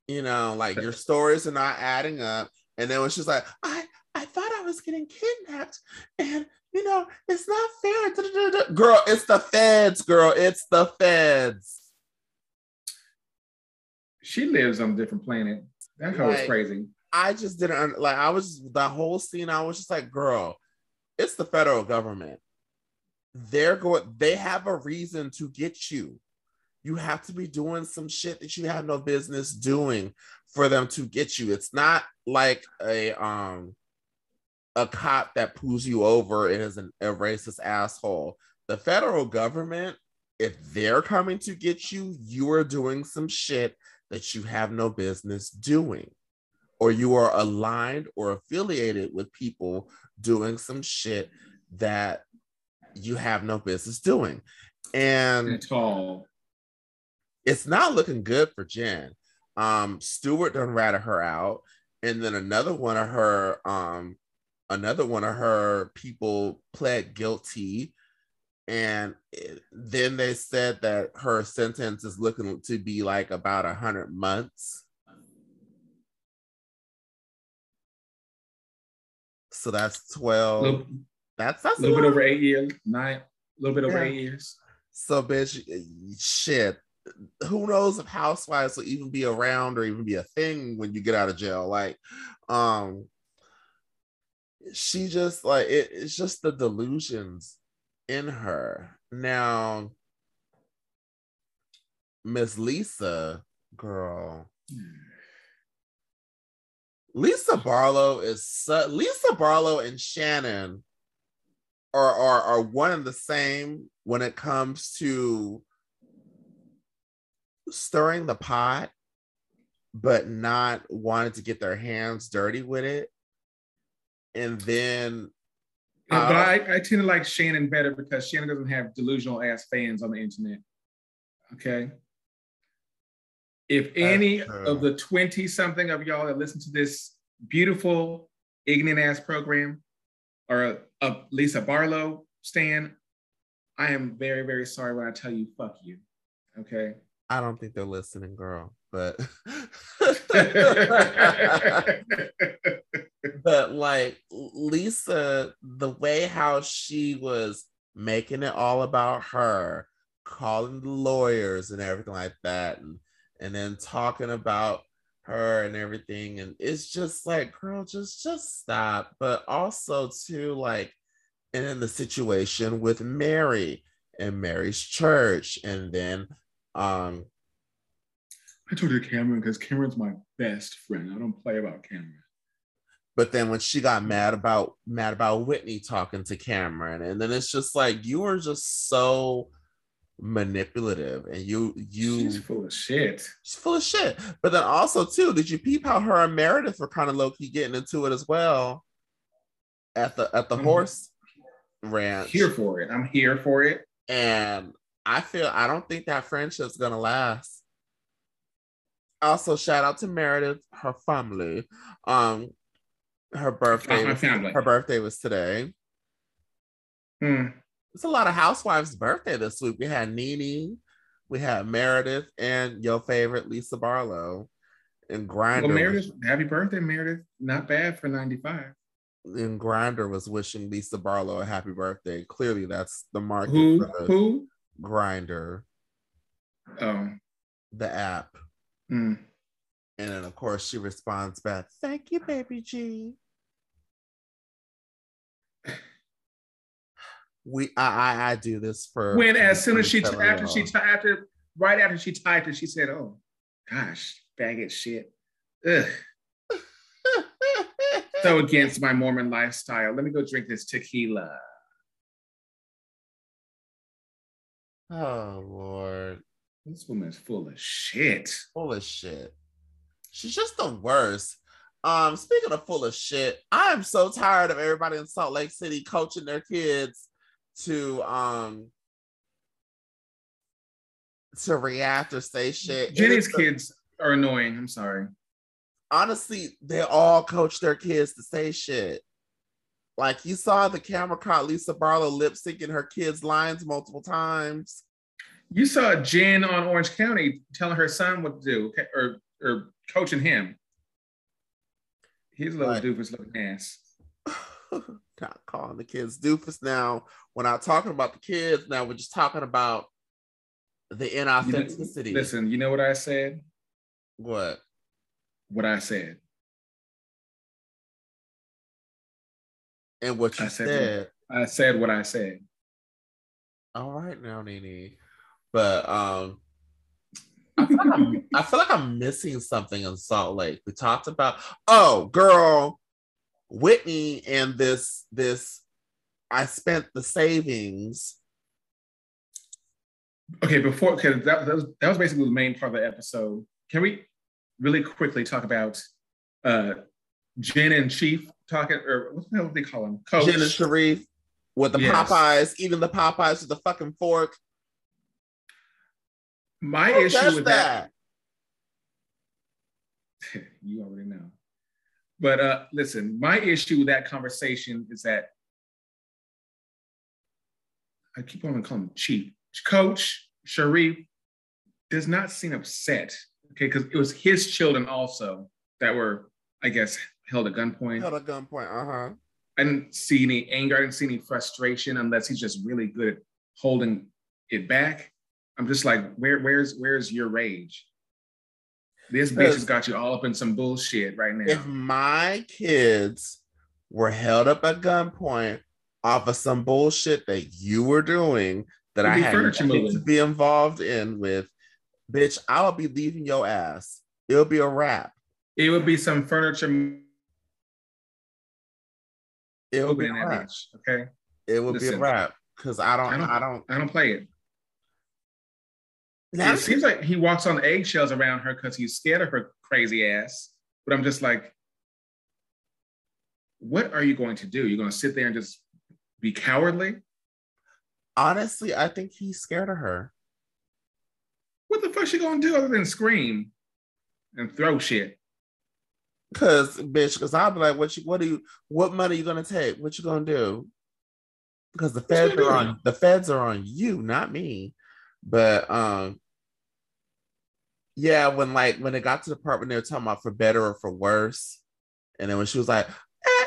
You know, like your stories are not adding up. And then was just like, I, I thought I was getting kidnapped, and you know, it's not fair. Girl, it's the feds, girl. It's the feds. She lives on a different planet. That like, was crazy. I just didn't like I was the whole scene, I was just like, girl, it's the federal government they're going they have a reason to get you you have to be doing some shit that you have no business doing for them to get you it's not like a um a cop that pulls you over and is an, a racist asshole the federal government if they're coming to get you you are doing some shit that you have no business doing or you are aligned or affiliated with people doing some shit that you have no business doing. And at all. It's not looking good for Jen. Um, Stuart done ratted her out, and then another one of her, um, another one of her people pled guilty, and then they said that her sentence is looking to be like about a hundred months. So that's twelve. That's that's a little bit over eight years, nine, a little bit over yeah. eight years. So, bitch, shit. Who knows if housewives will even be around or even be a thing when you get out of jail? Like, um, she just like it, it's just the delusions in her. Now, Miss Lisa, girl. Lisa Barlow is su- Lisa Barlow and Shannon are, are are one and the same when it comes to stirring the pot but not wanting to get their hands dirty with it and then yeah, but uh, I, I tend to like Shannon better because Shannon doesn't have delusional ass fans on the internet. Okay. If any of the 20 something of y'all that listen to this beautiful, ignorant ass program or a Lisa Barlow stan, I am very, very sorry when I tell you fuck you. Okay. I don't think they're listening, girl, but but like Lisa, the way how she was making it all about her, calling the lawyers and everything like that, and and then talking about her and everything, and it's just like, girl, just just stop. But also too, like, and in the situation with Mary and Mary's church, and then um I told you Cameron because Cameron's my best friend. I don't play about Cameron. But then when she got mad about mad about Whitney talking to Cameron, and then it's just like you are just so manipulative and you you she's full of shit. She's full of shit. But then also too, did you peep how her and Meredith were kind of low key getting into it as well at the at the horse ranch? Here for it. I'm here for it. And I feel I don't think that friendship's gonna last. Also, shout out to Meredith, her family. Um, her birthday, was, her birthday was today. Hmm. It's a lot of housewives' birthday this week. We had Nene, we had Meredith, and your favorite Lisa Barlow, and Grindr. Well, Meredith, happy birthday, Meredith. Not bad for 95. and Grindr was wishing Lisa Barlow a happy birthday. Clearly, that's the market Who? for the Who? Grindr, Oh. the app. Hmm. And then, of course, she responds back, "Thank you, baby G." We, I, I, I do this for When as soon as she telling after she y'all. after right after she typed it, she said, "Oh, gosh, faggot shit." Ugh. So against my Mormon lifestyle. Let me go drink this tequila. Oh Lord, This woman's full of shit. full of shit. She's just the worst. Um, speaking of full of shit, I am so tired of everybody in Salt Lake City coaching their kids to um to react or say shit. Jenny's kids are annoying. I'm sorry. honestly, they all coach their kids to say shit. Like you saw the camera caught Lisa Barlow lip syncing her kids' lines multiple times. You saw Jen on Orange County telling her son what to do, okay, or or coaching him. He's a little Right. doofus looking ass. Not calling the kids doofus now. We're not talking about the kids now. We're just talking about the You know- inauthenticity. listen, you know what I said? What? What I said. And what you I said said. I said what I said. All right now, Nene. But um I feel, like I'm, I feel like I'm missing something in Salt Lake. We talked about oh girl, Whitney and this this I spent the savings. Okay, before because that, that was that was basically the main part of the episode. Can we really quickly talk about uh Jen and Chief talking or what the hell do they call him? Coach. Jen and Sharrieff with the Yes. Popeyes, eating the Popeyes with the fucking fork. My Who issue with that, you already know. But uh listen, my issue with that conversation is that I keep on calling him Chief. Coach Sharrieff does not seem upset. Okay, because it was his children also that were, I guess, held at gunpoint. Held at gunpoint. Uh huh. I didn't see any anger. I didn't see any frustration unless he's just really good at holding it back. I'm just like, where, where's, where's your rage? This bitch has got you all up in some bullshit right now. If my kids were held up at gunpoint off of some bullshit that you were doing that It'd I had nothing moving. to be involved in with, bitch, I'll be leaving your ass. It'll be a wrap. it would be some furniture It'll be a wrap. bitch. Okay, It will be a Listen. wrap. Cause I don't, I don't- I don't. I don't play it. It seems like he walks on eggshells around her because he's scared of her crazy ass. But I'm just like, what are you going to do? You're going to sit there and just be cowardly? honestly, I think he's scared of her. What the fuck she going to do other than scream and throw shit? Cause bitch, cause I'll be like, what you, what do you, what money you gonna take? What you gonna do? because the feds are on the feds are on you, not me. But um, yeah, when like when it got to the part when they were talking about for better or for worse, and then when she was like, eh,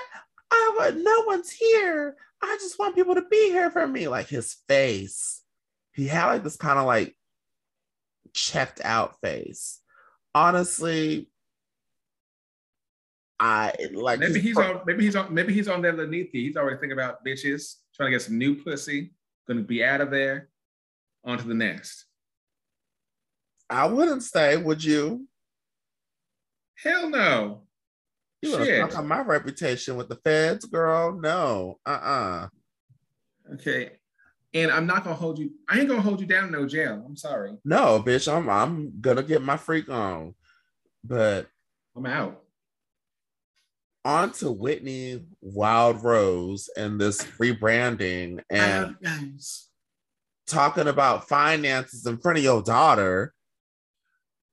I want no one's here. I just want people to be here for me. Like his face, he had like this kind of like checked out face. Honestly, I like maybe he's on maybe he's on maybe he's on that Lanithi. He's already thinking about bitches, trying to get some new pussy, gonna be out of there, onto the next. I wouldn't stay, would you? Hell no. You have on my reputation with the feds, girl. No. Uh-uh. Okay. And I'm not gonna hold you, I ain't gonna hold you down in no jail. I'm sorry. No, bitch. I'm I'm gonna get my freak on. But I'm out. On to Whitney Wild Rose and this rebranding and talking about finances in front of your daughter.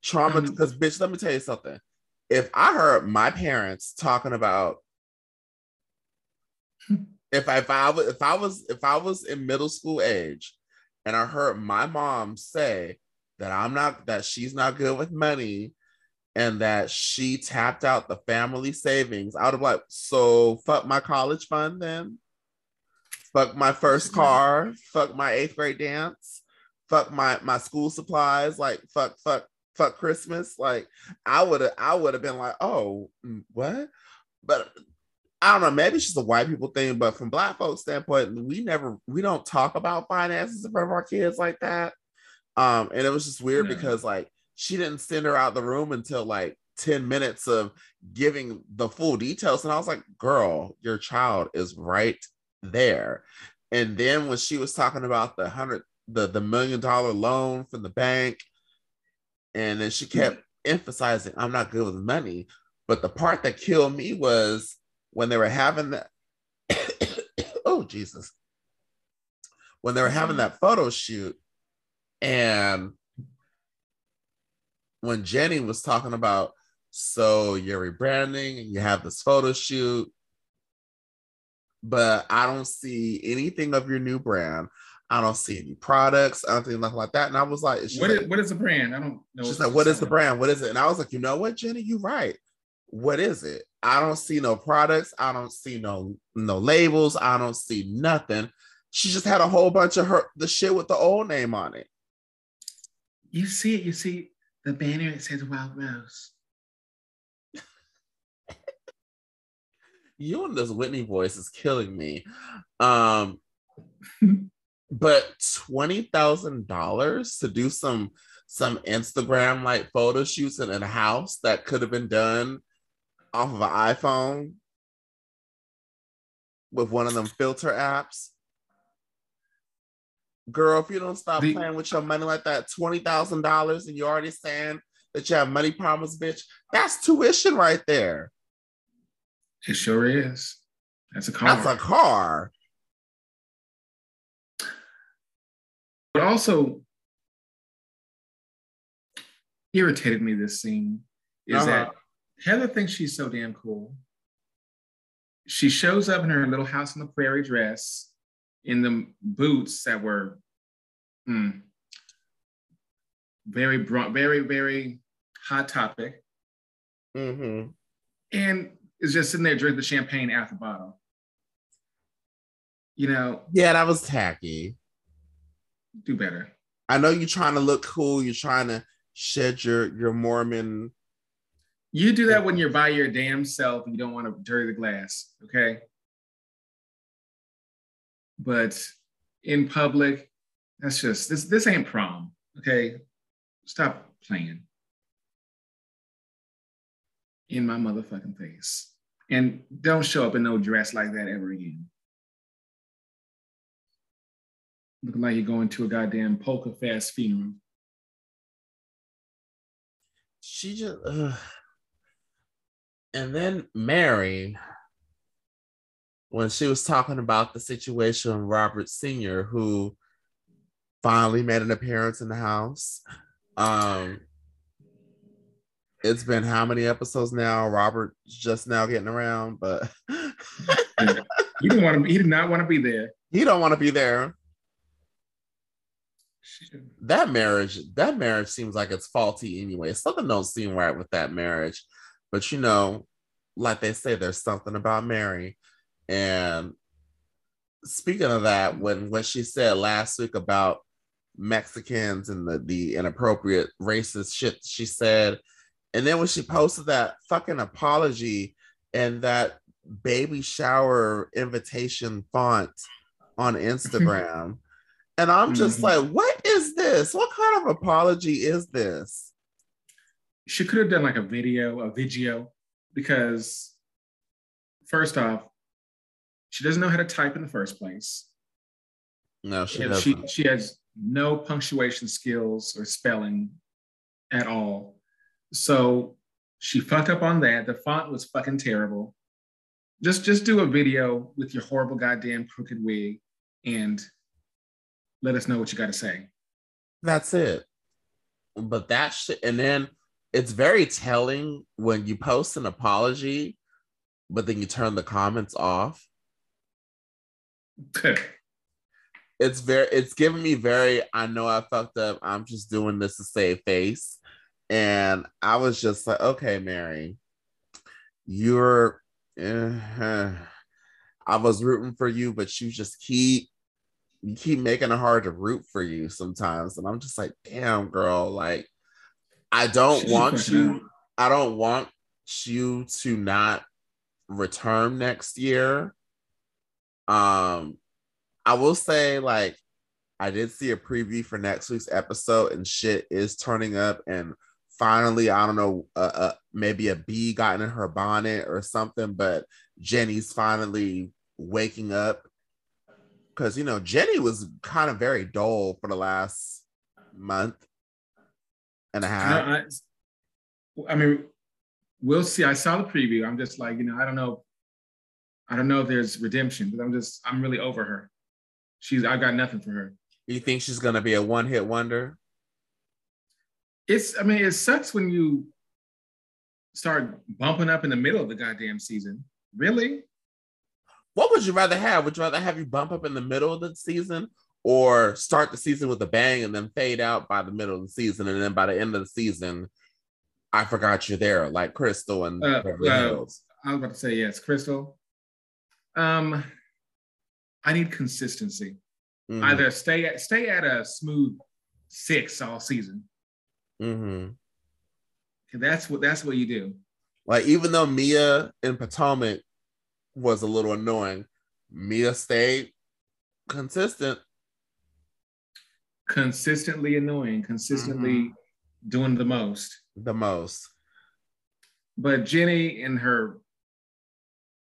Trauma, because um, bitch, let me tell you something. If I heard my parents talking about if I, if I was if I was if I was in middle school age and I heard my mom say that I'm not that she's not good with money and that she tapped out the family savings, I would have like, so fuck my college fund then. Fuck my first car, fuck my eighth grade dance, fuck my my school supplies, like fuck, fuck, fuck Christmas. Like I would have I would have been like, oh, mm, what? But I don't know, maybe it's just a white people thing, but from black folks' standpoint, we never we don't talk about finances in front of our kids like that. Um, and it was just weird yeah. because like she didn't send her out the room until like 10 minutes of giving the full details. And I was like, girl, your child is right there. And then when she was talking about the hundred, the, the million dollar loan from the bank, and then she kept emphasizing, I'm not good with money. But the part that killed me was when they were having that oh Jesus. When they were having mm-hmm. that photo shoot and when Jenny was talking about so you're rebranding, and you have this photo shoot, but I don't see anything of your new brand. I don't see any products. I don't think nothing like that. And I was like, what, like, is, what is the brand? I don't know. She's like, what is the brand? What is it? And I was like, you know what, Jenny, you're right. What is it? I don't see no products. I don't see no no labels. I don't see nothing. She just had a whole bunch of her the shit with the old name on it. You see it. You see the banner. It says Wild Rose. you and this Whitney voice is killing me. Um, but twenty thousand dollars to do some some Instagram like photo shoots in a house that could have been done off of an iPhone with one of them filter apps. Girl, if you don't stop the, playing with your money like that, twenty thousand dollars, and you're already saying that you have money problems, bitch, that's tuition right there. It sure is. That's a car. That's a car. But also irritated me this scene is uh-huh. that Heather thinks she's so damn cool. She shows up in her little house on the prairie dress in the boots that were hmm, very broad, very, very hot topic. Mm-hmm. And is just sitting there drinking the champagne out the bottle. You know? Yeah, that was tacky. Do better. I know you're trying to look cool. You're trying to shed your your Mormon you do that when you're by your damn self and you don't want to dirty the glass, okay? But in public, that's just this this ain't prom, okay? Stop playing. In my motherfucking face. And don't show up in no dress like that ever again. Looking like you're going to a goddamn polka fast funeral. She just uh and then Mary, when she was talking about the situation Robert Sr., who finally made an appearance in the house. Um, it's been how many episodes now? Robert's just now getting around, but he didn't want to. He did not want to be there. He don't want to be there. That marriage, that marriage seems like it's faulty anyway. Something don't seem right with that marriage. But you know, like they say, there's something about Mary. And speaking of that, when what she said last week about Mexicans and the, the inappropriate racist shit she said, and then when she posted that fucking apology and that baby shower invitation font on Instagram. and I'm just mm-hmm. like, what is this? What kind of apology is this? She could have done like a video, a video, because first off, she doesn't know how to type in the first place. No, she doesn't. She, she has no punctuation skills or spelling at all. So she fucked up on that. The font was fucking terrible. Just just do a video with your horrible goddamn crooked wig and let us know what you got to say. That's it. But that shit, and then it's very telling when you post an apology, but then you turn the comments off. it's very it's giving me very i know i fucked up. I'm just doing this to save face. And i was just like okay mary you're uh, i was rooting for you but you just keep you keep making it hard to root for you sometimes. And i'm just like damn girl like i don't want you i don't want you to not return next year um I will say, like, I did see a preview for next week's episode, and shit is turning up. And finally, I don't know, uh, uh, maybe a bee got in her bonnet or something, but Jenny's finally waking up because you know Jenny was kind of very dull for the last month and a half. No, I, I mean, we'll see. I saw the preview. I'm just like, you know, I don't know. I don't know if there's redemption, but I'm just, I'm really over her she's I got nothing for her. You think she's gonna be a one hit wonder? It's I mean it sucks when you start bumping up in the middle of the goddamn season. Really? What would you rather have? Would you rather have you bump up in the middle of the season or start the season with a bang and then fade out by the middle of the season and then by the end of the season, I forgot you're there, like Crystal and uh, Beverly uh, Hills. I was about to say yes, Crystal. Um, I need consistency. Mm-hmm. Either stay at stay at a smooth six all season. Mm-hmm. That's what that's what you do. Like even though Mia in Potomac was a little annoying, Mia stayed consistent. Consistently annoying, consistently mm-hmm. doing the most. The most. But Jenny and her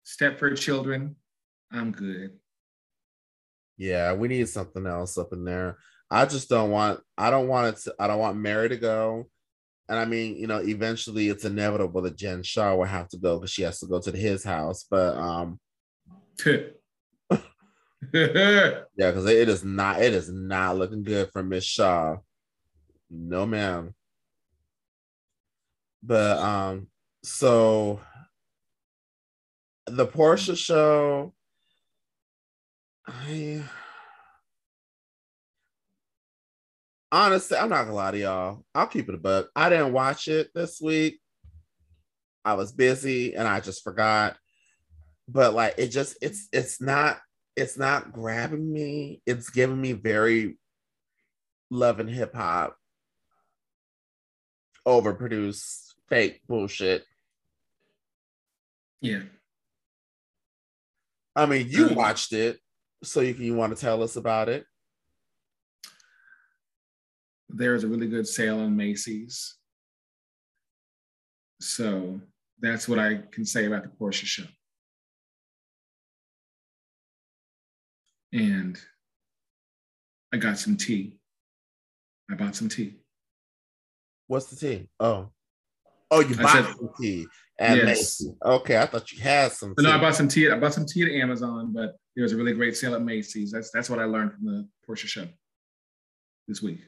Stepford children, I'm good. Yeah, we need something else up in there. I just don't want. I don't want it. To, I don't want Mary to go. And I mean, you know, eventually it's inevitable that Jen Shah will have to go because she has to go to his house. But um, yeah, because it is not. It is not looking good for Miss Shah. No, ma'am. But um, so the Porsha show I honestly, I'm not gonna lie to y'all. I'll keep it a buck. I didn't watch it this week. I was busy and I just forgot. But like it just it's it's not it's not grabbing me. It's giving me very love and hip hop overproduced fake bullshit. Yeah. I mean, you um, watched it so you, you want to tell us about it? There's a really good sale in Macy's. So that's what I can say about the Porsha show. And I got some tea. I bought some tea. What's the tea? Oh. Oh, you bought said, some tea at yes. Macy's. Okay, I thought you had some. Tea. No, I bought some tea. I bought some tea at Amazon, but there was a really great sale at Macy's. That's that's what I learned from the Porsha show this week.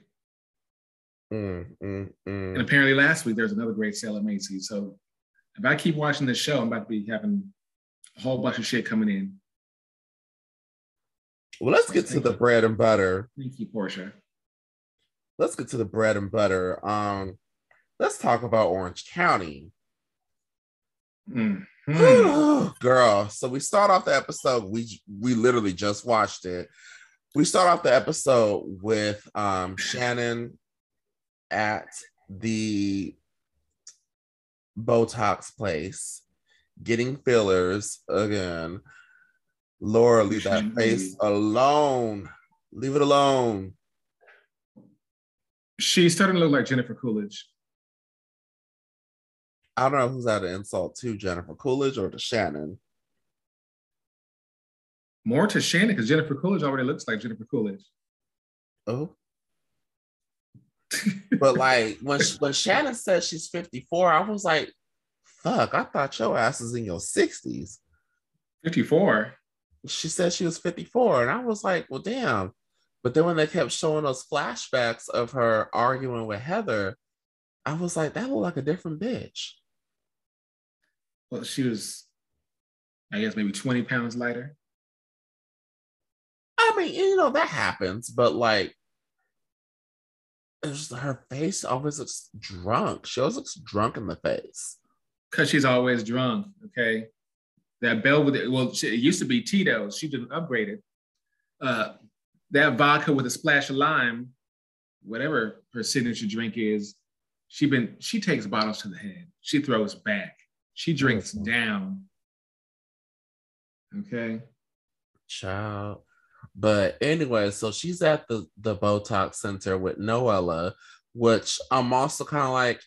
Mm, mm, mm. And apparently last week there was another great sale at Macy's. So if I keep watching this show, I'm about to be having a whole bunch of shit coming in. Well, let's get to the bread and butter. Thank you, Porsha. Let's get to the bread and butter. Um, let's talk about Orange County. Mm-hmm. Girl, so we start off the episode. We we literally just watched it. We start off the episode with um Shannon at the Botox place getting fillers again. Laura, leave that face alone. Leave it alone. She's starting to look like Jennifer Coolidge. I don't know who's at an insult to Jennifer Coolidge or to Shannon. More to Shannon because Jennifer Coolidge already looks like Jennifer Coolidge. Oh. but like when when Shannon said she's 54, I was like, fuck, I thought your ass is in your 60s. 54. She said she was 54. And I was like, well, damn. But then when they kept showing us flashbacks of her arguing with Heather, I was like, that looked like a different bitch. Well, she was, I guess, maybe 20 pounds lighter. I mean, you know, that happens, but like, it's just her face always looks drunk. She always looks drunk in the face. Because she's always drunk, okay? That Belvedere, well, she, it used to be Tito's. She just upgraded. Uh, that vodka with a splash of lime, whatever her signature drink is, she been she takes bottles to the head. She throws back. She drinks mm-hmm. down. Okay. Child. But anyway, so she's at the the Botox Center with Noella, which I'm also kind of like,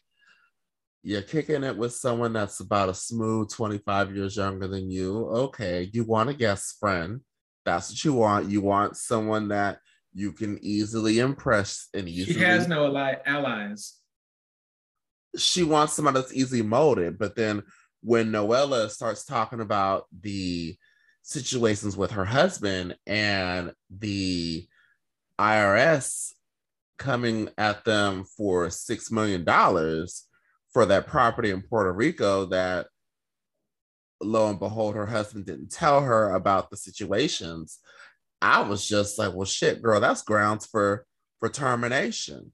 you're kicking it with someone that's about a smooth 25 years younger than you. Okay, you want a guest friend. That's what you want. You want someone that you can easily impress and easily. She has no allies. She wants someone that's easy molded. But then when Noella starts talking about the situations with her husband and the IRS coming at them for six million dollars for that property in Puerto Rico that lo and behold her husband didn't tell her about the situations. I was just like well shit girl that's grounds for for termination.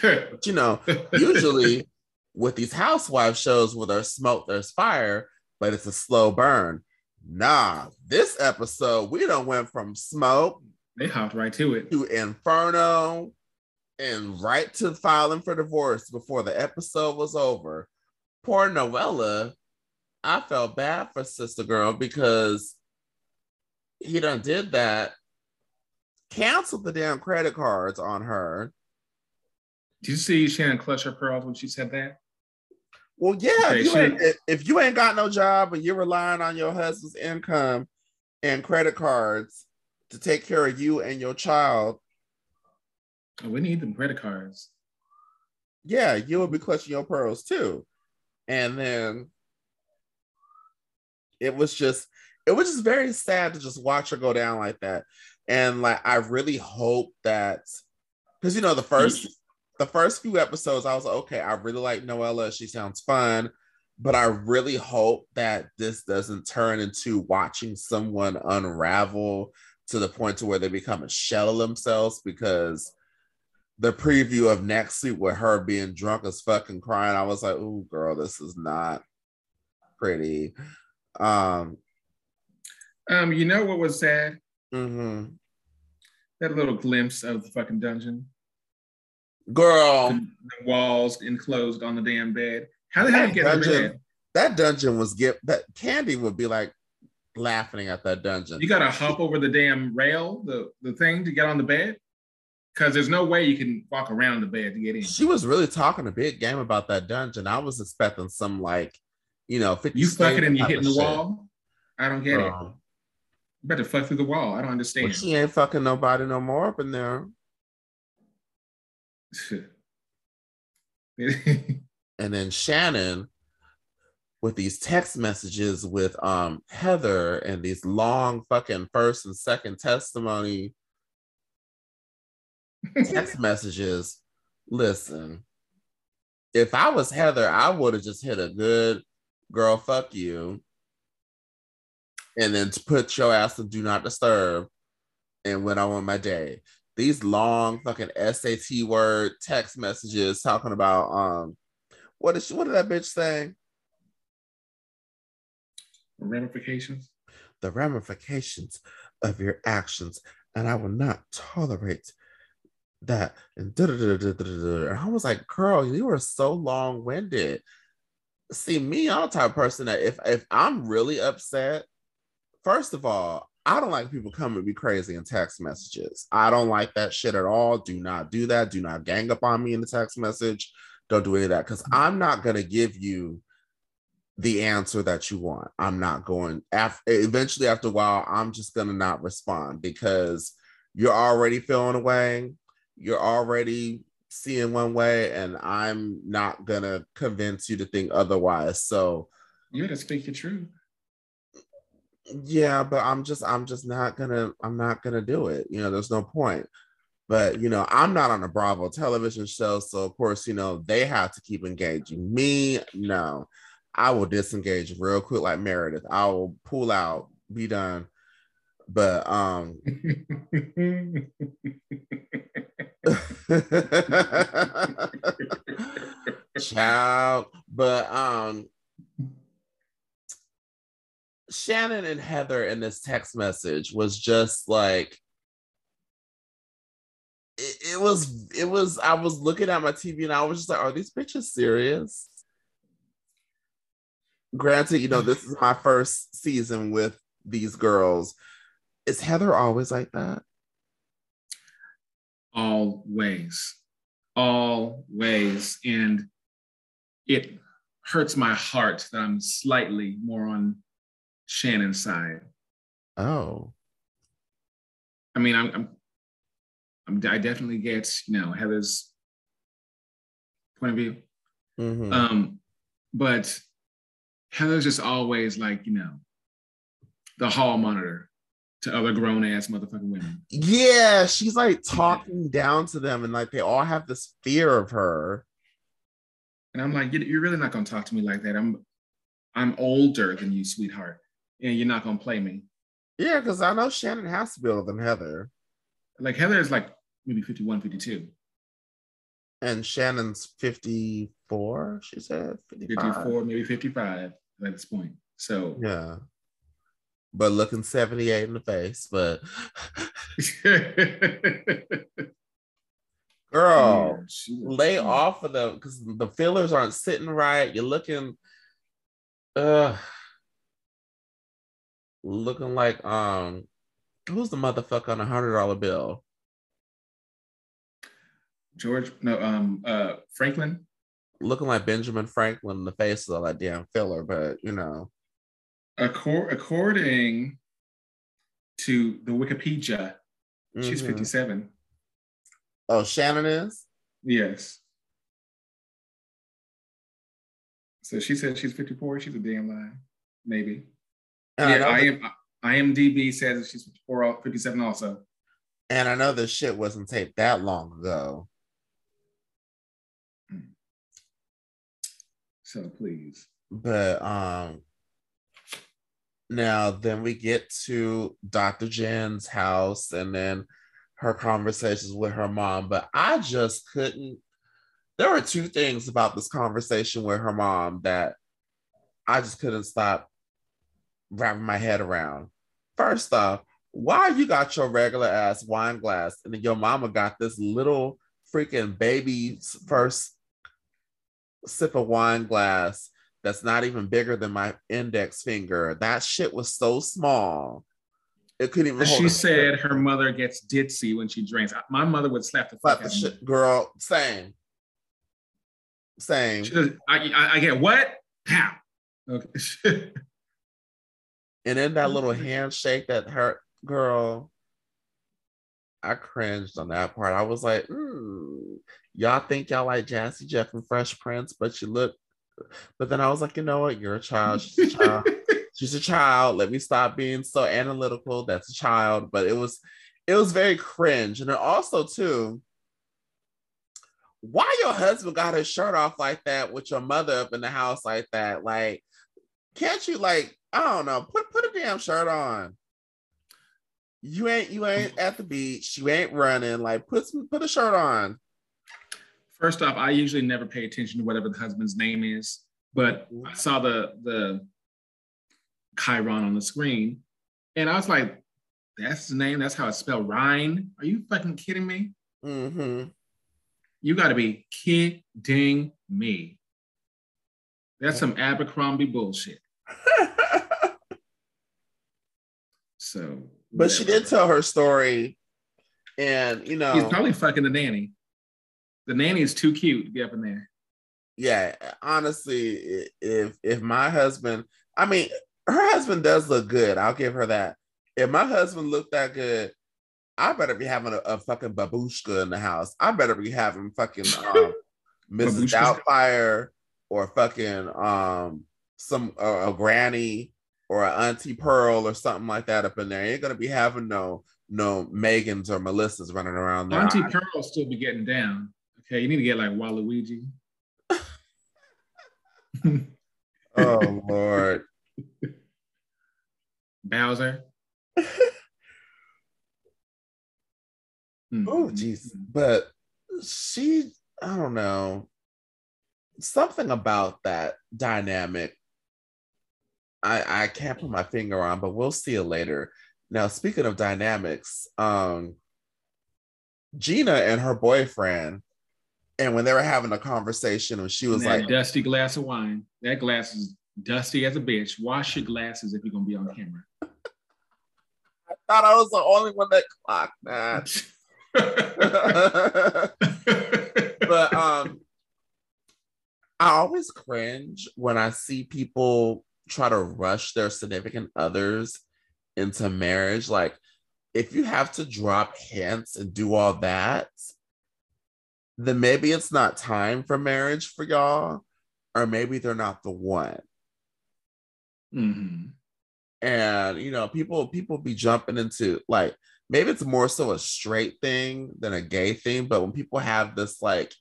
But, you know usually with these housewife shows where there's smoke there's fire but it's a slow burn Nah, this episode we don't went from smoke. They hopped right to it. To inferno and right to filing for divorce before the episode was over. Poor Noella, I felt bad for Sister Girl because he done did that. Canceled the damn credit cards on her. Did you see Shannon clutch her pearls when she said that? Well, yeah, you if, if you ain't got no job and you're relying on your husband's income and credit cards to take care of you and your child, oh, we need them credit cards. Yeah, you will be clutching your pearls too. And then it was just it was just very sad to just watch her go down like that. And like I really hope that because you know the first mm-hmm. The first few episodes, I was like, okay, I really like Noella. She sounds fun. But I really hope that this doesn't turn into watching someone unravel to the point to where they become a shell of themselves because the preview of next week with her being drunk as fucking crying, I was like, oh girl, this is not pretty. Um um, you know what was sad? Mm-hmm. That little glimpse of the fucking dungeon. Girl, the, the walls enclosed on the damn bed. How the hell get dungeon. That dungeon was get that Kandi would be like laughing at that dungeon. You gotta hop over the damn rail, the the thing to get on the bed. Cause there's no way you can walk around the bed to get in. She was really talking a big game about that dungeon. I was expecting some like, you know, 50 you fucking and you hitting the shit. wall. I don't get um, it. You better fuck through the wall. I don't understand. Well, she ain't fucking nobody no more up in there. and then Shannon with these text messages with um Heather and these long fucking first and second testimony text messages. Listen, if I was Heather, I would have just hit a good girl, fuck you. And then put your ass to do not disturb and went on with my day. These long fucking SAT word text messages talking about um what is what did that bitch say? Ramifications. The ramifications of your actions, and I will not tolerate that. And, and I was like, girl, you were so long-winded. See, me, I'm the type of person that if if I'm really upset, first of all, I don't like people coming to be crazy in text messages. I don't like that shit at all. Do not do that. Do not gang up on me in the text message. Don't do any of that because I'm not gonna give you the answer that you want. I'm not going after eventually after a while, I'm just gonna not respond because you're already feeling away, you're already seeing one way, and I'm not gonna convince you to think otherwise. So you gotta speak your truth. Yeah, but I'm just I'm just not gonna I'm not gonna do it. You know, there's no point. But you know, I'm not on a Bravo television show, so of course, you know, they have to keep engaging me. No, I will disengage real quick, like Meredith. I will pull out, be done. But um child, but um Shannon and Heather in this text message was just like it, it, was it was I was looking at my TV and I was just like, are these bitches serious? Granted, you know, this is my first season with these girls. Is Heather always like that? Always. Always. And it hurts my heart that I'm slightly more on Shannon's side. Oh. I mean, I'm, I'm, I'm i definitely get you know Heather's point of view, mm-hmm. um, but Heather's just always like you know the hall monitor to other grown ass motherfucking women. Yeah, she's like talking down to them, and like they all have this fear of her. And I'm like, you're really not gonna talk to me like that. I'm, I'm older than you, sweetheart and you're not gonna play me. Yeah, because I know Shannon has to be older than Heather. Like Heather is like maybe 51, 52. And Shannon's 54, she said. 55. 54, maybe 55 at this point. So yeah. But looking 78 in the face, but girl, yeah, lay off of them because the fillers aren't sitting right. You're looking uh looking like um who's the motherfucker on a hundred dollar bill? George, no, um, uh, Franklin. Looking like Benjamin Franklin in the face of that damn filler, but you know. Accor- according to the Wikipedia, mm-hmm. she's 57. Oh, Shannon is? Yes. So she said she's 54. She's a damn lie. Maybe. And yeah, I, I am. IMDb says she's 54, 57 also. And I know this shit wasn't taped that long ago. So please. But um now then we get to Dr. Jen's house and then her conversations with her mom. But I just couldn't. There were two things about this conversation with her mom that I just couldn't stop wrapping my head around. First off, why you got your regular ass wine glass and then your mama got this little freaking baby first sip of wine glass that's not even bigger than my index finger. That shit was so small. It couldn't even. She said her mother gets ditzy when she drinks. My mother would slap the fuck out of shit, girl. Same. Same. I, I, I, get what? How? Okay. And in that little handshake that hurt, girl, I cringed on that part. I was like, mm, y'all think y'all like Jazzy Jeff and Fresh Prince, but you look. But then I was like, you know what? You're a child. She's a child. She's a child. Let me stop being so analytical. That's a child. But it was, it was very cringe. And then also too, why your husband got his shirt off like that with your mother up in the house like that? Like, can't you like I don't know. Put put a damn shirt on. You ain't you ain't at the beach. You ain't running. Like put some put a shirt on. First off, I usually never pay attention to whatever the husband's name is, but I saw the the Chiron on the screen, and I was like, "That's the name. That's how it's spelled. Ryne. Are you fucking kidding me? Mm-hmm. You got to be kidding me. That's some Abercrombie bullshit." So, But she did tell her story, and you know, He's probably fucking the nanny. The nanny is too cute to be up in there. yeah. Honestly, if if my husband, I mean, her husband does look good. I'll give her that. If my husband looked that good, I better be having a, a fucking babushka in the house. I better be having fucking um, Mrs. Doubtfire or fucking um some uh, a granny or Auntie Pearl or something like that up in there. You ain't gonna be having no no Megans or Melissas running around there. Auntie Pearl still be getting down. Okay, you need to get like Waluigi. oh Lord. Bowser. Oh hmm. jeez. But she, I don't know. Something about that dynamic. I I can't put my finger on, but we'll see it later. Now, speaking of dynamics, um Gina and her boyfriend, and when they were having a conversation, and she was like, dusty glass of wine. That glass is dusty as a bitch. Wash your glasses if you're gonna be on camera. I thought I was the only one that clocked that. but um I always cringe when I see people try to rush their significant others into marriage. Like, if you have to drop hints and do all that, then maybe it's not time for marriage for y'all, or maybe they're not the one. Mhm. And you know, people people be jumping into like maybe it's more so a straight thing than a gay thing, but when people have this like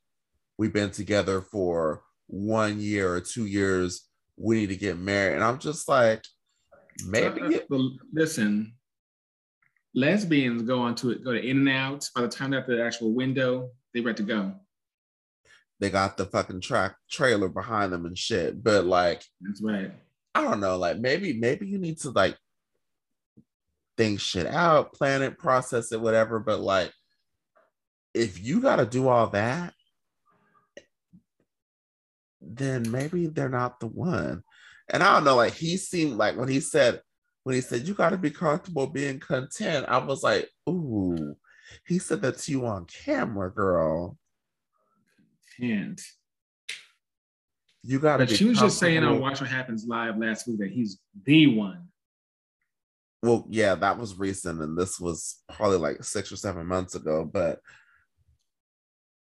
we've been together for one year or two years, we need to get married. And I'm just like, maybe it- listen, lesbians go onto it, go to In-N-Out. By the time they're at the actual window, they're ready to go. they got the fucking track trailer behind them and shit. But like, That's right. I don't know, like maybe, maybe you need to like think shit out, plan it, process it, whatever. But like, if you got to do all that, then maybe they're not the one. And I don't know, like he seemed like when he said, when he said, you got to be comfortable being content, I was like, ooh, he said that to you on camera, girl. Content. You got to but be. she was just saying on. Watch What Happens Live last week that he's the one. well yeah that was recent and this was probably like six or seven months ago but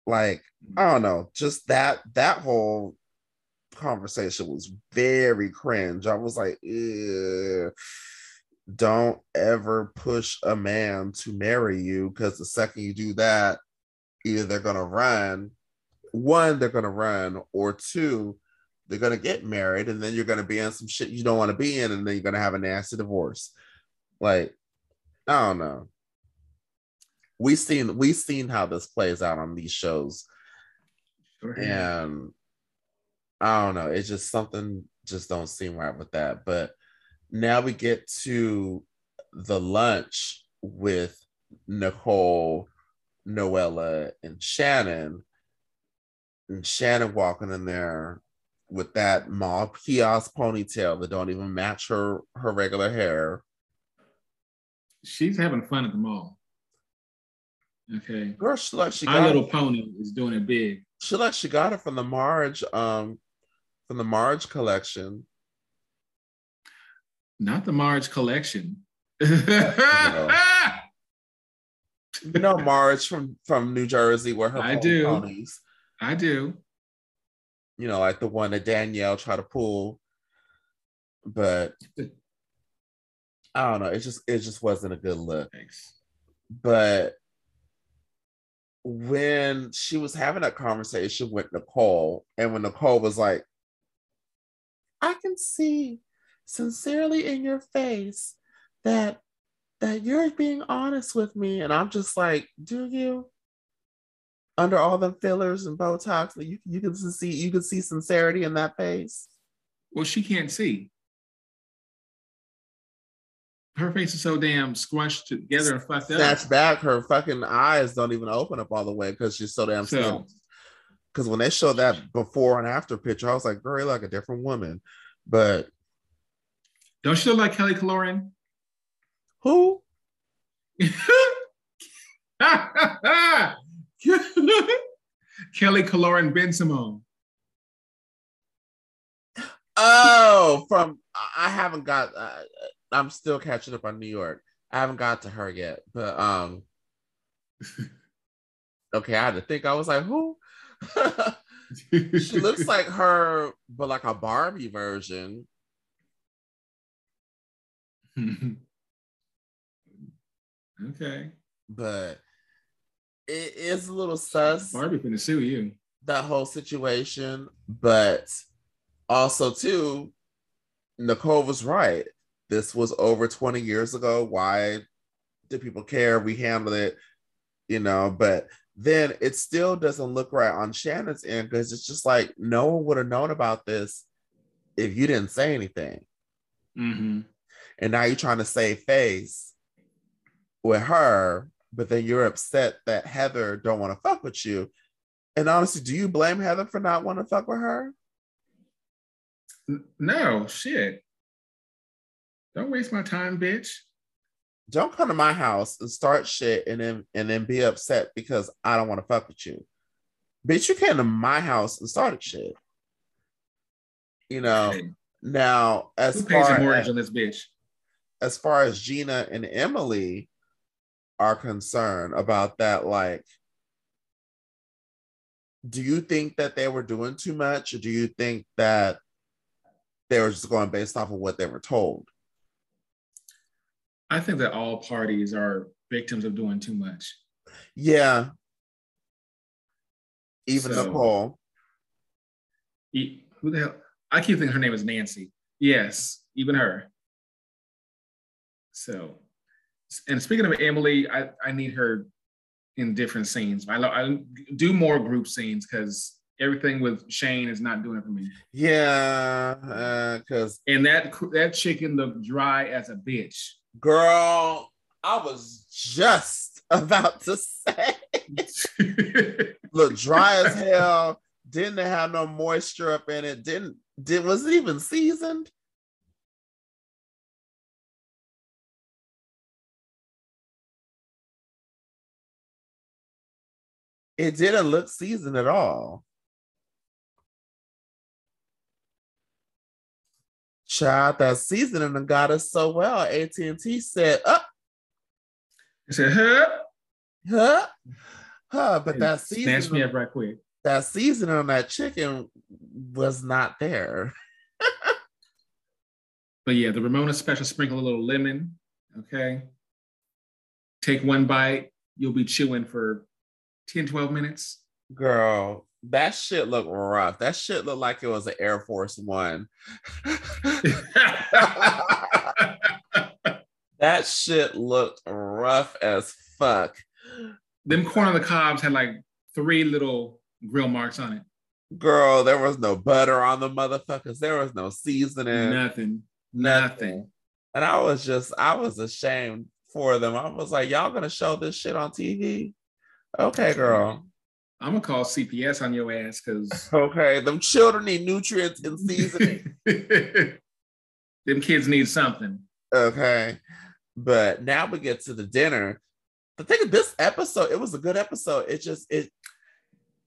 like i don't know just that that whole conversation was very cringe i was like don't ever push a man to marry you because the second you do that either they're gonna run one they're gonna run or two they're gonna get married and then you're gonna be in some shit you don't want to be in and then you're gonna have a nasty divorce like, I don't know. We've seen we've seen how this plays out on these shows, Sure. and I don't know. It's just something just don't seem right with that. But now we get to the lunch with Nicole, Noella, and Shannon, and Shannon walking in there with that mall kiosk ponytail that don't even match her her regular hair. She's having fun at the mall. Okay. Girl, she like she My got Little it, Pony is doing it big. she like she got it from the Marge um from the Marge collection. Not the Marge collection. You know Marge from from New Jersey where her I do. ponies. I do. You know, like the one that Danielle tried to pull, but I don't know. It just it just wasn't a good look. Thanks. But when she was having that conversation with Nicole, and when Nicole was like, I can see sincerely in your face that that you're being honest with me. And I'm just like, do you? Under all the fillers and Botox, you you can see you can see sincerity in that face. Well, she can't see. Her face is so damn scrunched together and fucked up. Snatch back, her fucking eyes don't even open up all the way because she's so damn So, Because when they showed that before and after picture, I was like, girl, you're like a different woman. But don't she look like Kelly Killoren? who? Kelly Killoren Ben Simone. Oh, from I haven't got. Uh, I'm still catching up on New York. I haven't got to her yet, but um. Okay, I had to think. I was like, who? she looks like her, but like a Barbie version. okay. But it is a little sus Barbie finna sue you. that whole situation, but also too, Nicole was right. This was over 20 years ago. Why did people care? We handled it, you know, but then it still doesn't look right on Shannon's end because it's just like no one would have known about this if you didn't say anything. Mm-hmm. And now you're trying to save face with her, but then you're upset that Heather don't want to fuck with you. And honestly, do you blame Heather for not wanting to fuck with her? No, shit. Don't waste my time, bitch. Don't come to my house and start shit and then and then be upset because I don't want to fuck with you. Bitch, you came to my house and started shit. You know, now as who far as, on this bitch? as far as Gina and Emily are concerned about that, like, do you think that they were doing too much, or do you think that they were just going based off of what they were told? I think that all parties are victims of doing too much. Yeah. Even So- Nicole. E- Who the hell? I keep thinking her name is Nancy. Yes, even her. So, and speaking of Emily, I, I need her in different scenes. I, I do more group scenes because everything with Shane is not doing it for me. Yeah, uh, because And that that chicken looked dry as a bitch. Girl, I was just about to say, look dry as hell. Didn't have no moisture up in it. Didn't did was it even seasoned? It didn't look seasoned at all. Child, that seasoning done got us so well. AT&T said, uh, "Up, I said, huh? huh, huh." But that Snatched me up right quick. that seasoning on that chicken was not there. But yeah, the Ramona special sprinkle a little lemon. Okay. Take one bite, you'll be chewing for 10, 12 minutes. Girl, that shit looked rough. That shit looked like it was an Air Force One. that shit looked rough as fuck. Them corn on the cobs had like three little grill marks on it. Girl, there was no butter on the motherfuckers. There was no seasoning. Nothing. nothing. Nothing. And I was just, I was ashamed for them. I was like, y'all gonna show this shit on TV? Okay, girl. I'm gonna call CPS on your ass because Okay, them children need nutrients and seasoning. them kids need something. okay, but now we get to the dinner. The thing of this episode, it was a good episode. It just it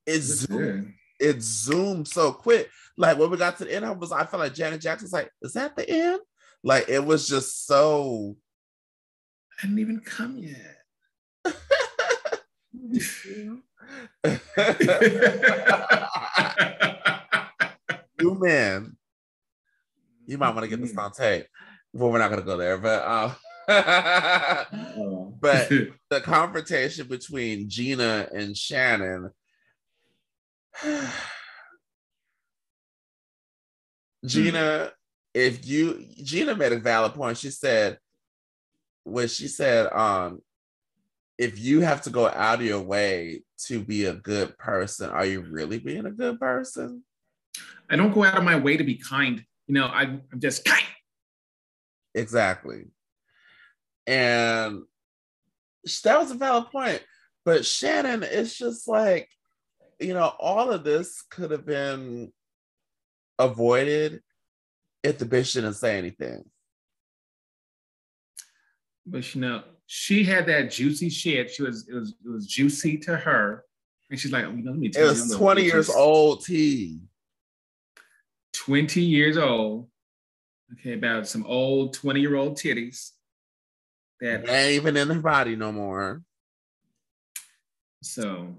it It's zoomed, good. it zoomed so quick. Like when we got to the end, I was I felt like Janet Jackson's like, is that the end? Like it was just so I didn't even come yet. you man. You might want to get this on tape. Well, we're not gonna go there, but uh Oh. But- the confrontation between Gina and Shannon. Gina, if you Gina made a valid point. She said, when she said, um, if you have to go out of your way to be a good person, are you really being a good person? I don't go out of my way to be kind. You know, I, I'm just kind. Exactly. And that was a valid point. But Shannon, it's just like, you know, all of this could have been avoided if the bitch didn't say anything. But you know, she had that juicy shit. She was it was it was juicy to her. And she's like, oh, let me tell it was 20 years old tea. 20 years old. Okay, about some old 20 year old titties that ain't even in her body no more. So,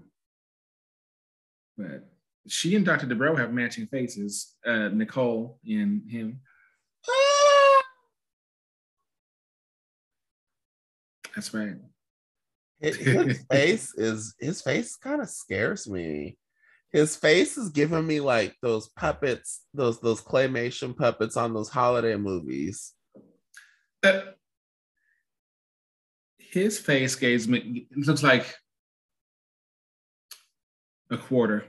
but she and Dr. Dubrow have matching faces, uh, Nicole and him. That's right. His, his face is his face kind of scares me. His face is giving me like those puppets, those those claymation puppets on those holiday movies. Uh, his face gives me It looks like a quarter,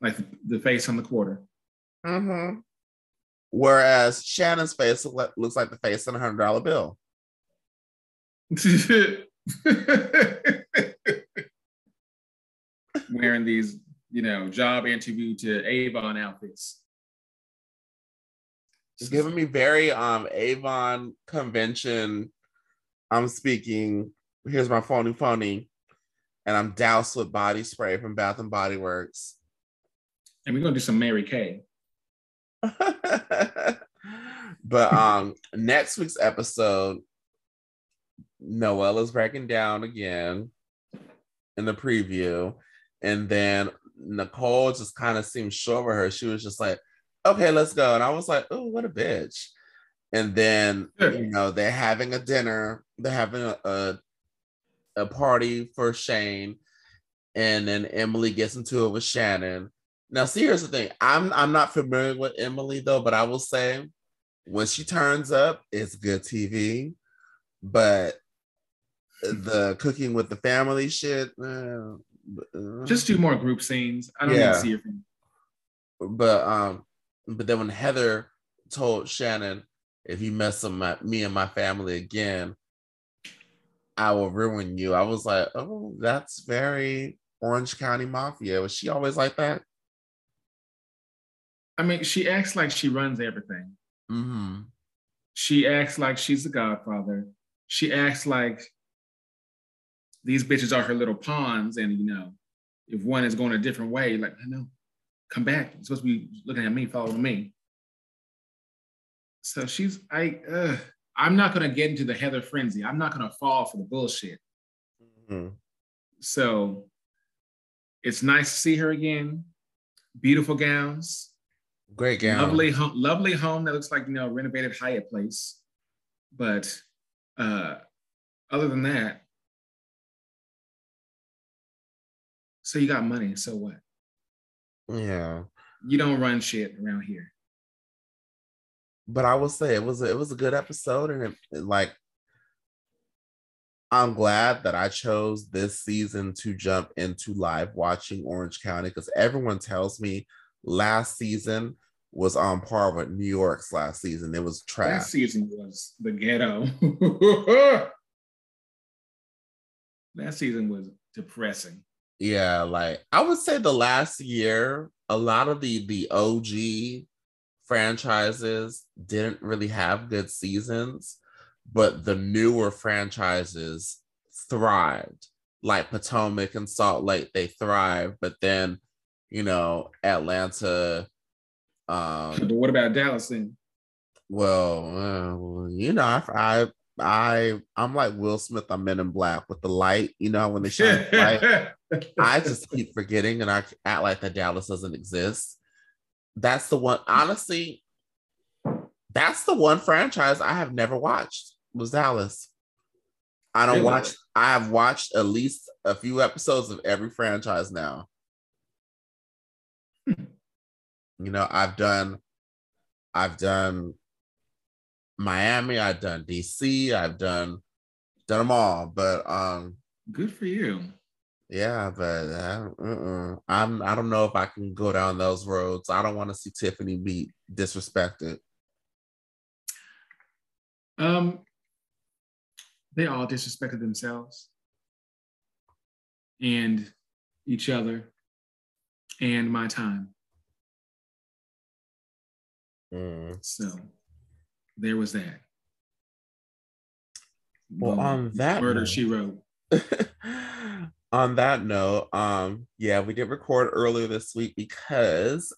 like the face on the quarter. Mm-hmm. Whereas Shannon's face looks like the face on a hundred dollar bill. Wearing these, you know, job interview to Avon outfits. It's giving me very um Avon convention I'm speaking, here's my phony phony, and I'm doused with body spray from Bath and Body Works. And we're gonna do some Mary Kay. but um next week's episode, Noella's breaking down again in the preview. And then Nicole just kind of seemed sure of her. She was just like, okay, let's go. And I was like, oh, what a bitch. And then, you know, they're having a dinner they're having a, a, a party for Shane, and then Emily gets into it with Shannon. Now, see, here's the thing. I'm I'm not familiar with Emily though, but I will say when she turns up, it's good TV. But the cooking with the family shit. Uh, Just do more group scenes. I don't yeah. to see your family. But um, but then when Heather told Shannon, if you mess with my, me and my family again, I will ruin you. I was like, oh, that's very Orange County Mafia. Was she always like that? I mean, she acts like she runs everything. Mm-hmm. She acts like she's the godfather. She acts like these bitches are her little pawns, and you know, if one is going a different way, like, I know, come back. You're supposed to be looking at me, following me. So she's I uh I'm not going to get into the Heather frenzy. I'm not going to fall for the bullshit. Mm-hmm. So it's nice to see her again. Beautiful gowns. Great gown. Lovely home, lovely home that looks like, you know, renovated Hyatt place. But uh, other than that, so you got money, so what? Yeah. You don't run shit around here but I will say it was a, it was a good episode, and it, it, like I'm glad that I chose this season to jump into live watching Orange County because everyone tells me last season was on par with New York's last season. It was trash. Last season was the ghetto. last season was depressing. Yeah, like I would say the last year, a lot of the the OG franchises didn't really have good seasons, but the newer franchises thrived. Like Potomac and Salt Lake, they thrived, but then, you know, Atlanta. Um, but what about Dallas then? Well, uh, you know, I, I I I'm like Will Smith. I'm Men in Black with the light. You know when they shine light. I just keep forgetting, and I act like that Dallas doesn't exist that's the one honestly that's the one franchise i have never watched was dallas i don't really? watch i have watched at least a few episodes of every franchise now hmm. you know i've done i've done miami i've done dc i've done done them all. But um, good for you. Yeah, but uh, uh-uh. I'm I don't know if I can go down those roads. I don't want to see Tiffany be disrespected. Um, they all disrespected themselves and each other and my time. Mm. So there was that. Well, on that murder note, she wrote. on that note, um, yeah, we did record earlier this week because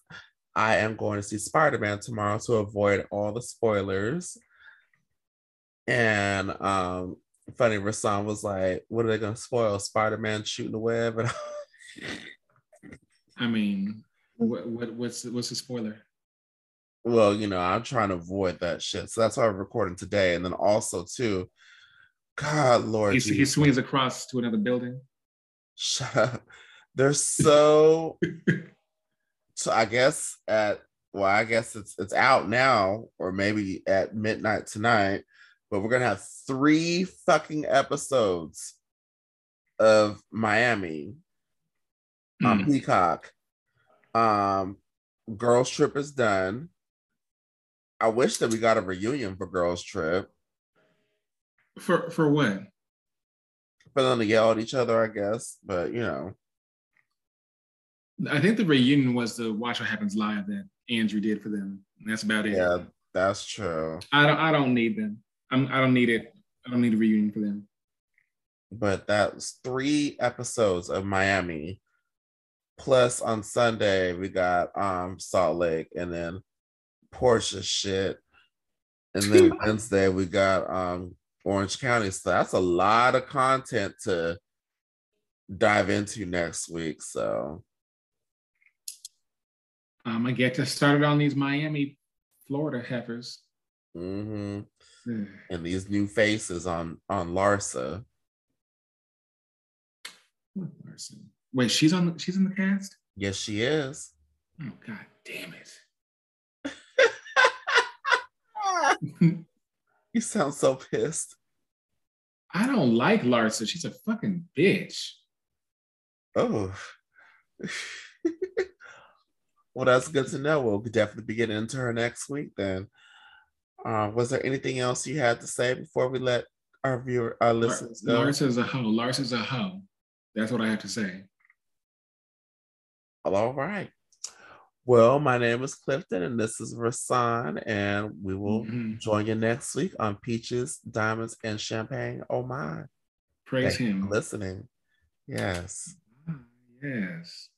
I am going to see Spider-Man tomorrow to avoid all the spoilers. And um, funny, Rahsaan was like, "What are they going to spoil? Spider-Man shooting the web?" And I mean, what, what what's what's the spoiler? Well, you know, I'm trying to avoid that shit, so that's why I'm recording today. And then also too, God, Lord, he, he swings across to another building. Shut up. They're so. so I guess at well, I guess it's it's out now, or maybe at midnight tonight. But we're gonna have three fucking episodes of Miami on mm. Peacock. Um, Girls Trip is done. I wish that we got a reunion for Girls Trip. For for when? For them to yell at each other, I guess. But you know. I think the reunion was the Watch What Happens Live that Andrew did for them. And that's about it. Yeah, that's true. I don't I don't need them. I'm I don't need it. I don't need a reunion for them. But that's three episodes of Miami. Plus on Sunday we got um Salt Lake and then Porsha shit. And then Wednesday we got um Orange County. So that's a lot of content to dive into next week. So I'm gonna get to started on these Miami, Florida heifers. Mm-hmm. and these new faces on on Larsa. Larsa. Wait, she's on. She's in the cast. Yes, she is. Oh God damn it! you sound so pissed. I don't like Larsa. She's a fucking bitch. Oh. well, that's good to know. We'll definitely be getting into her next week then. Uh, was there anything else you had to say before we let our viewer, our listeners go? Larsa's a hoe. Larsa's a hoe. That's what I have to say. All right. Well, my name is Clifton, and this is Rahsaan, and we will mm-hmm. join you next week on Peaches, Diamonds, and Champagne. Oh my! Praise Thank Him. listening. Yes. Yes.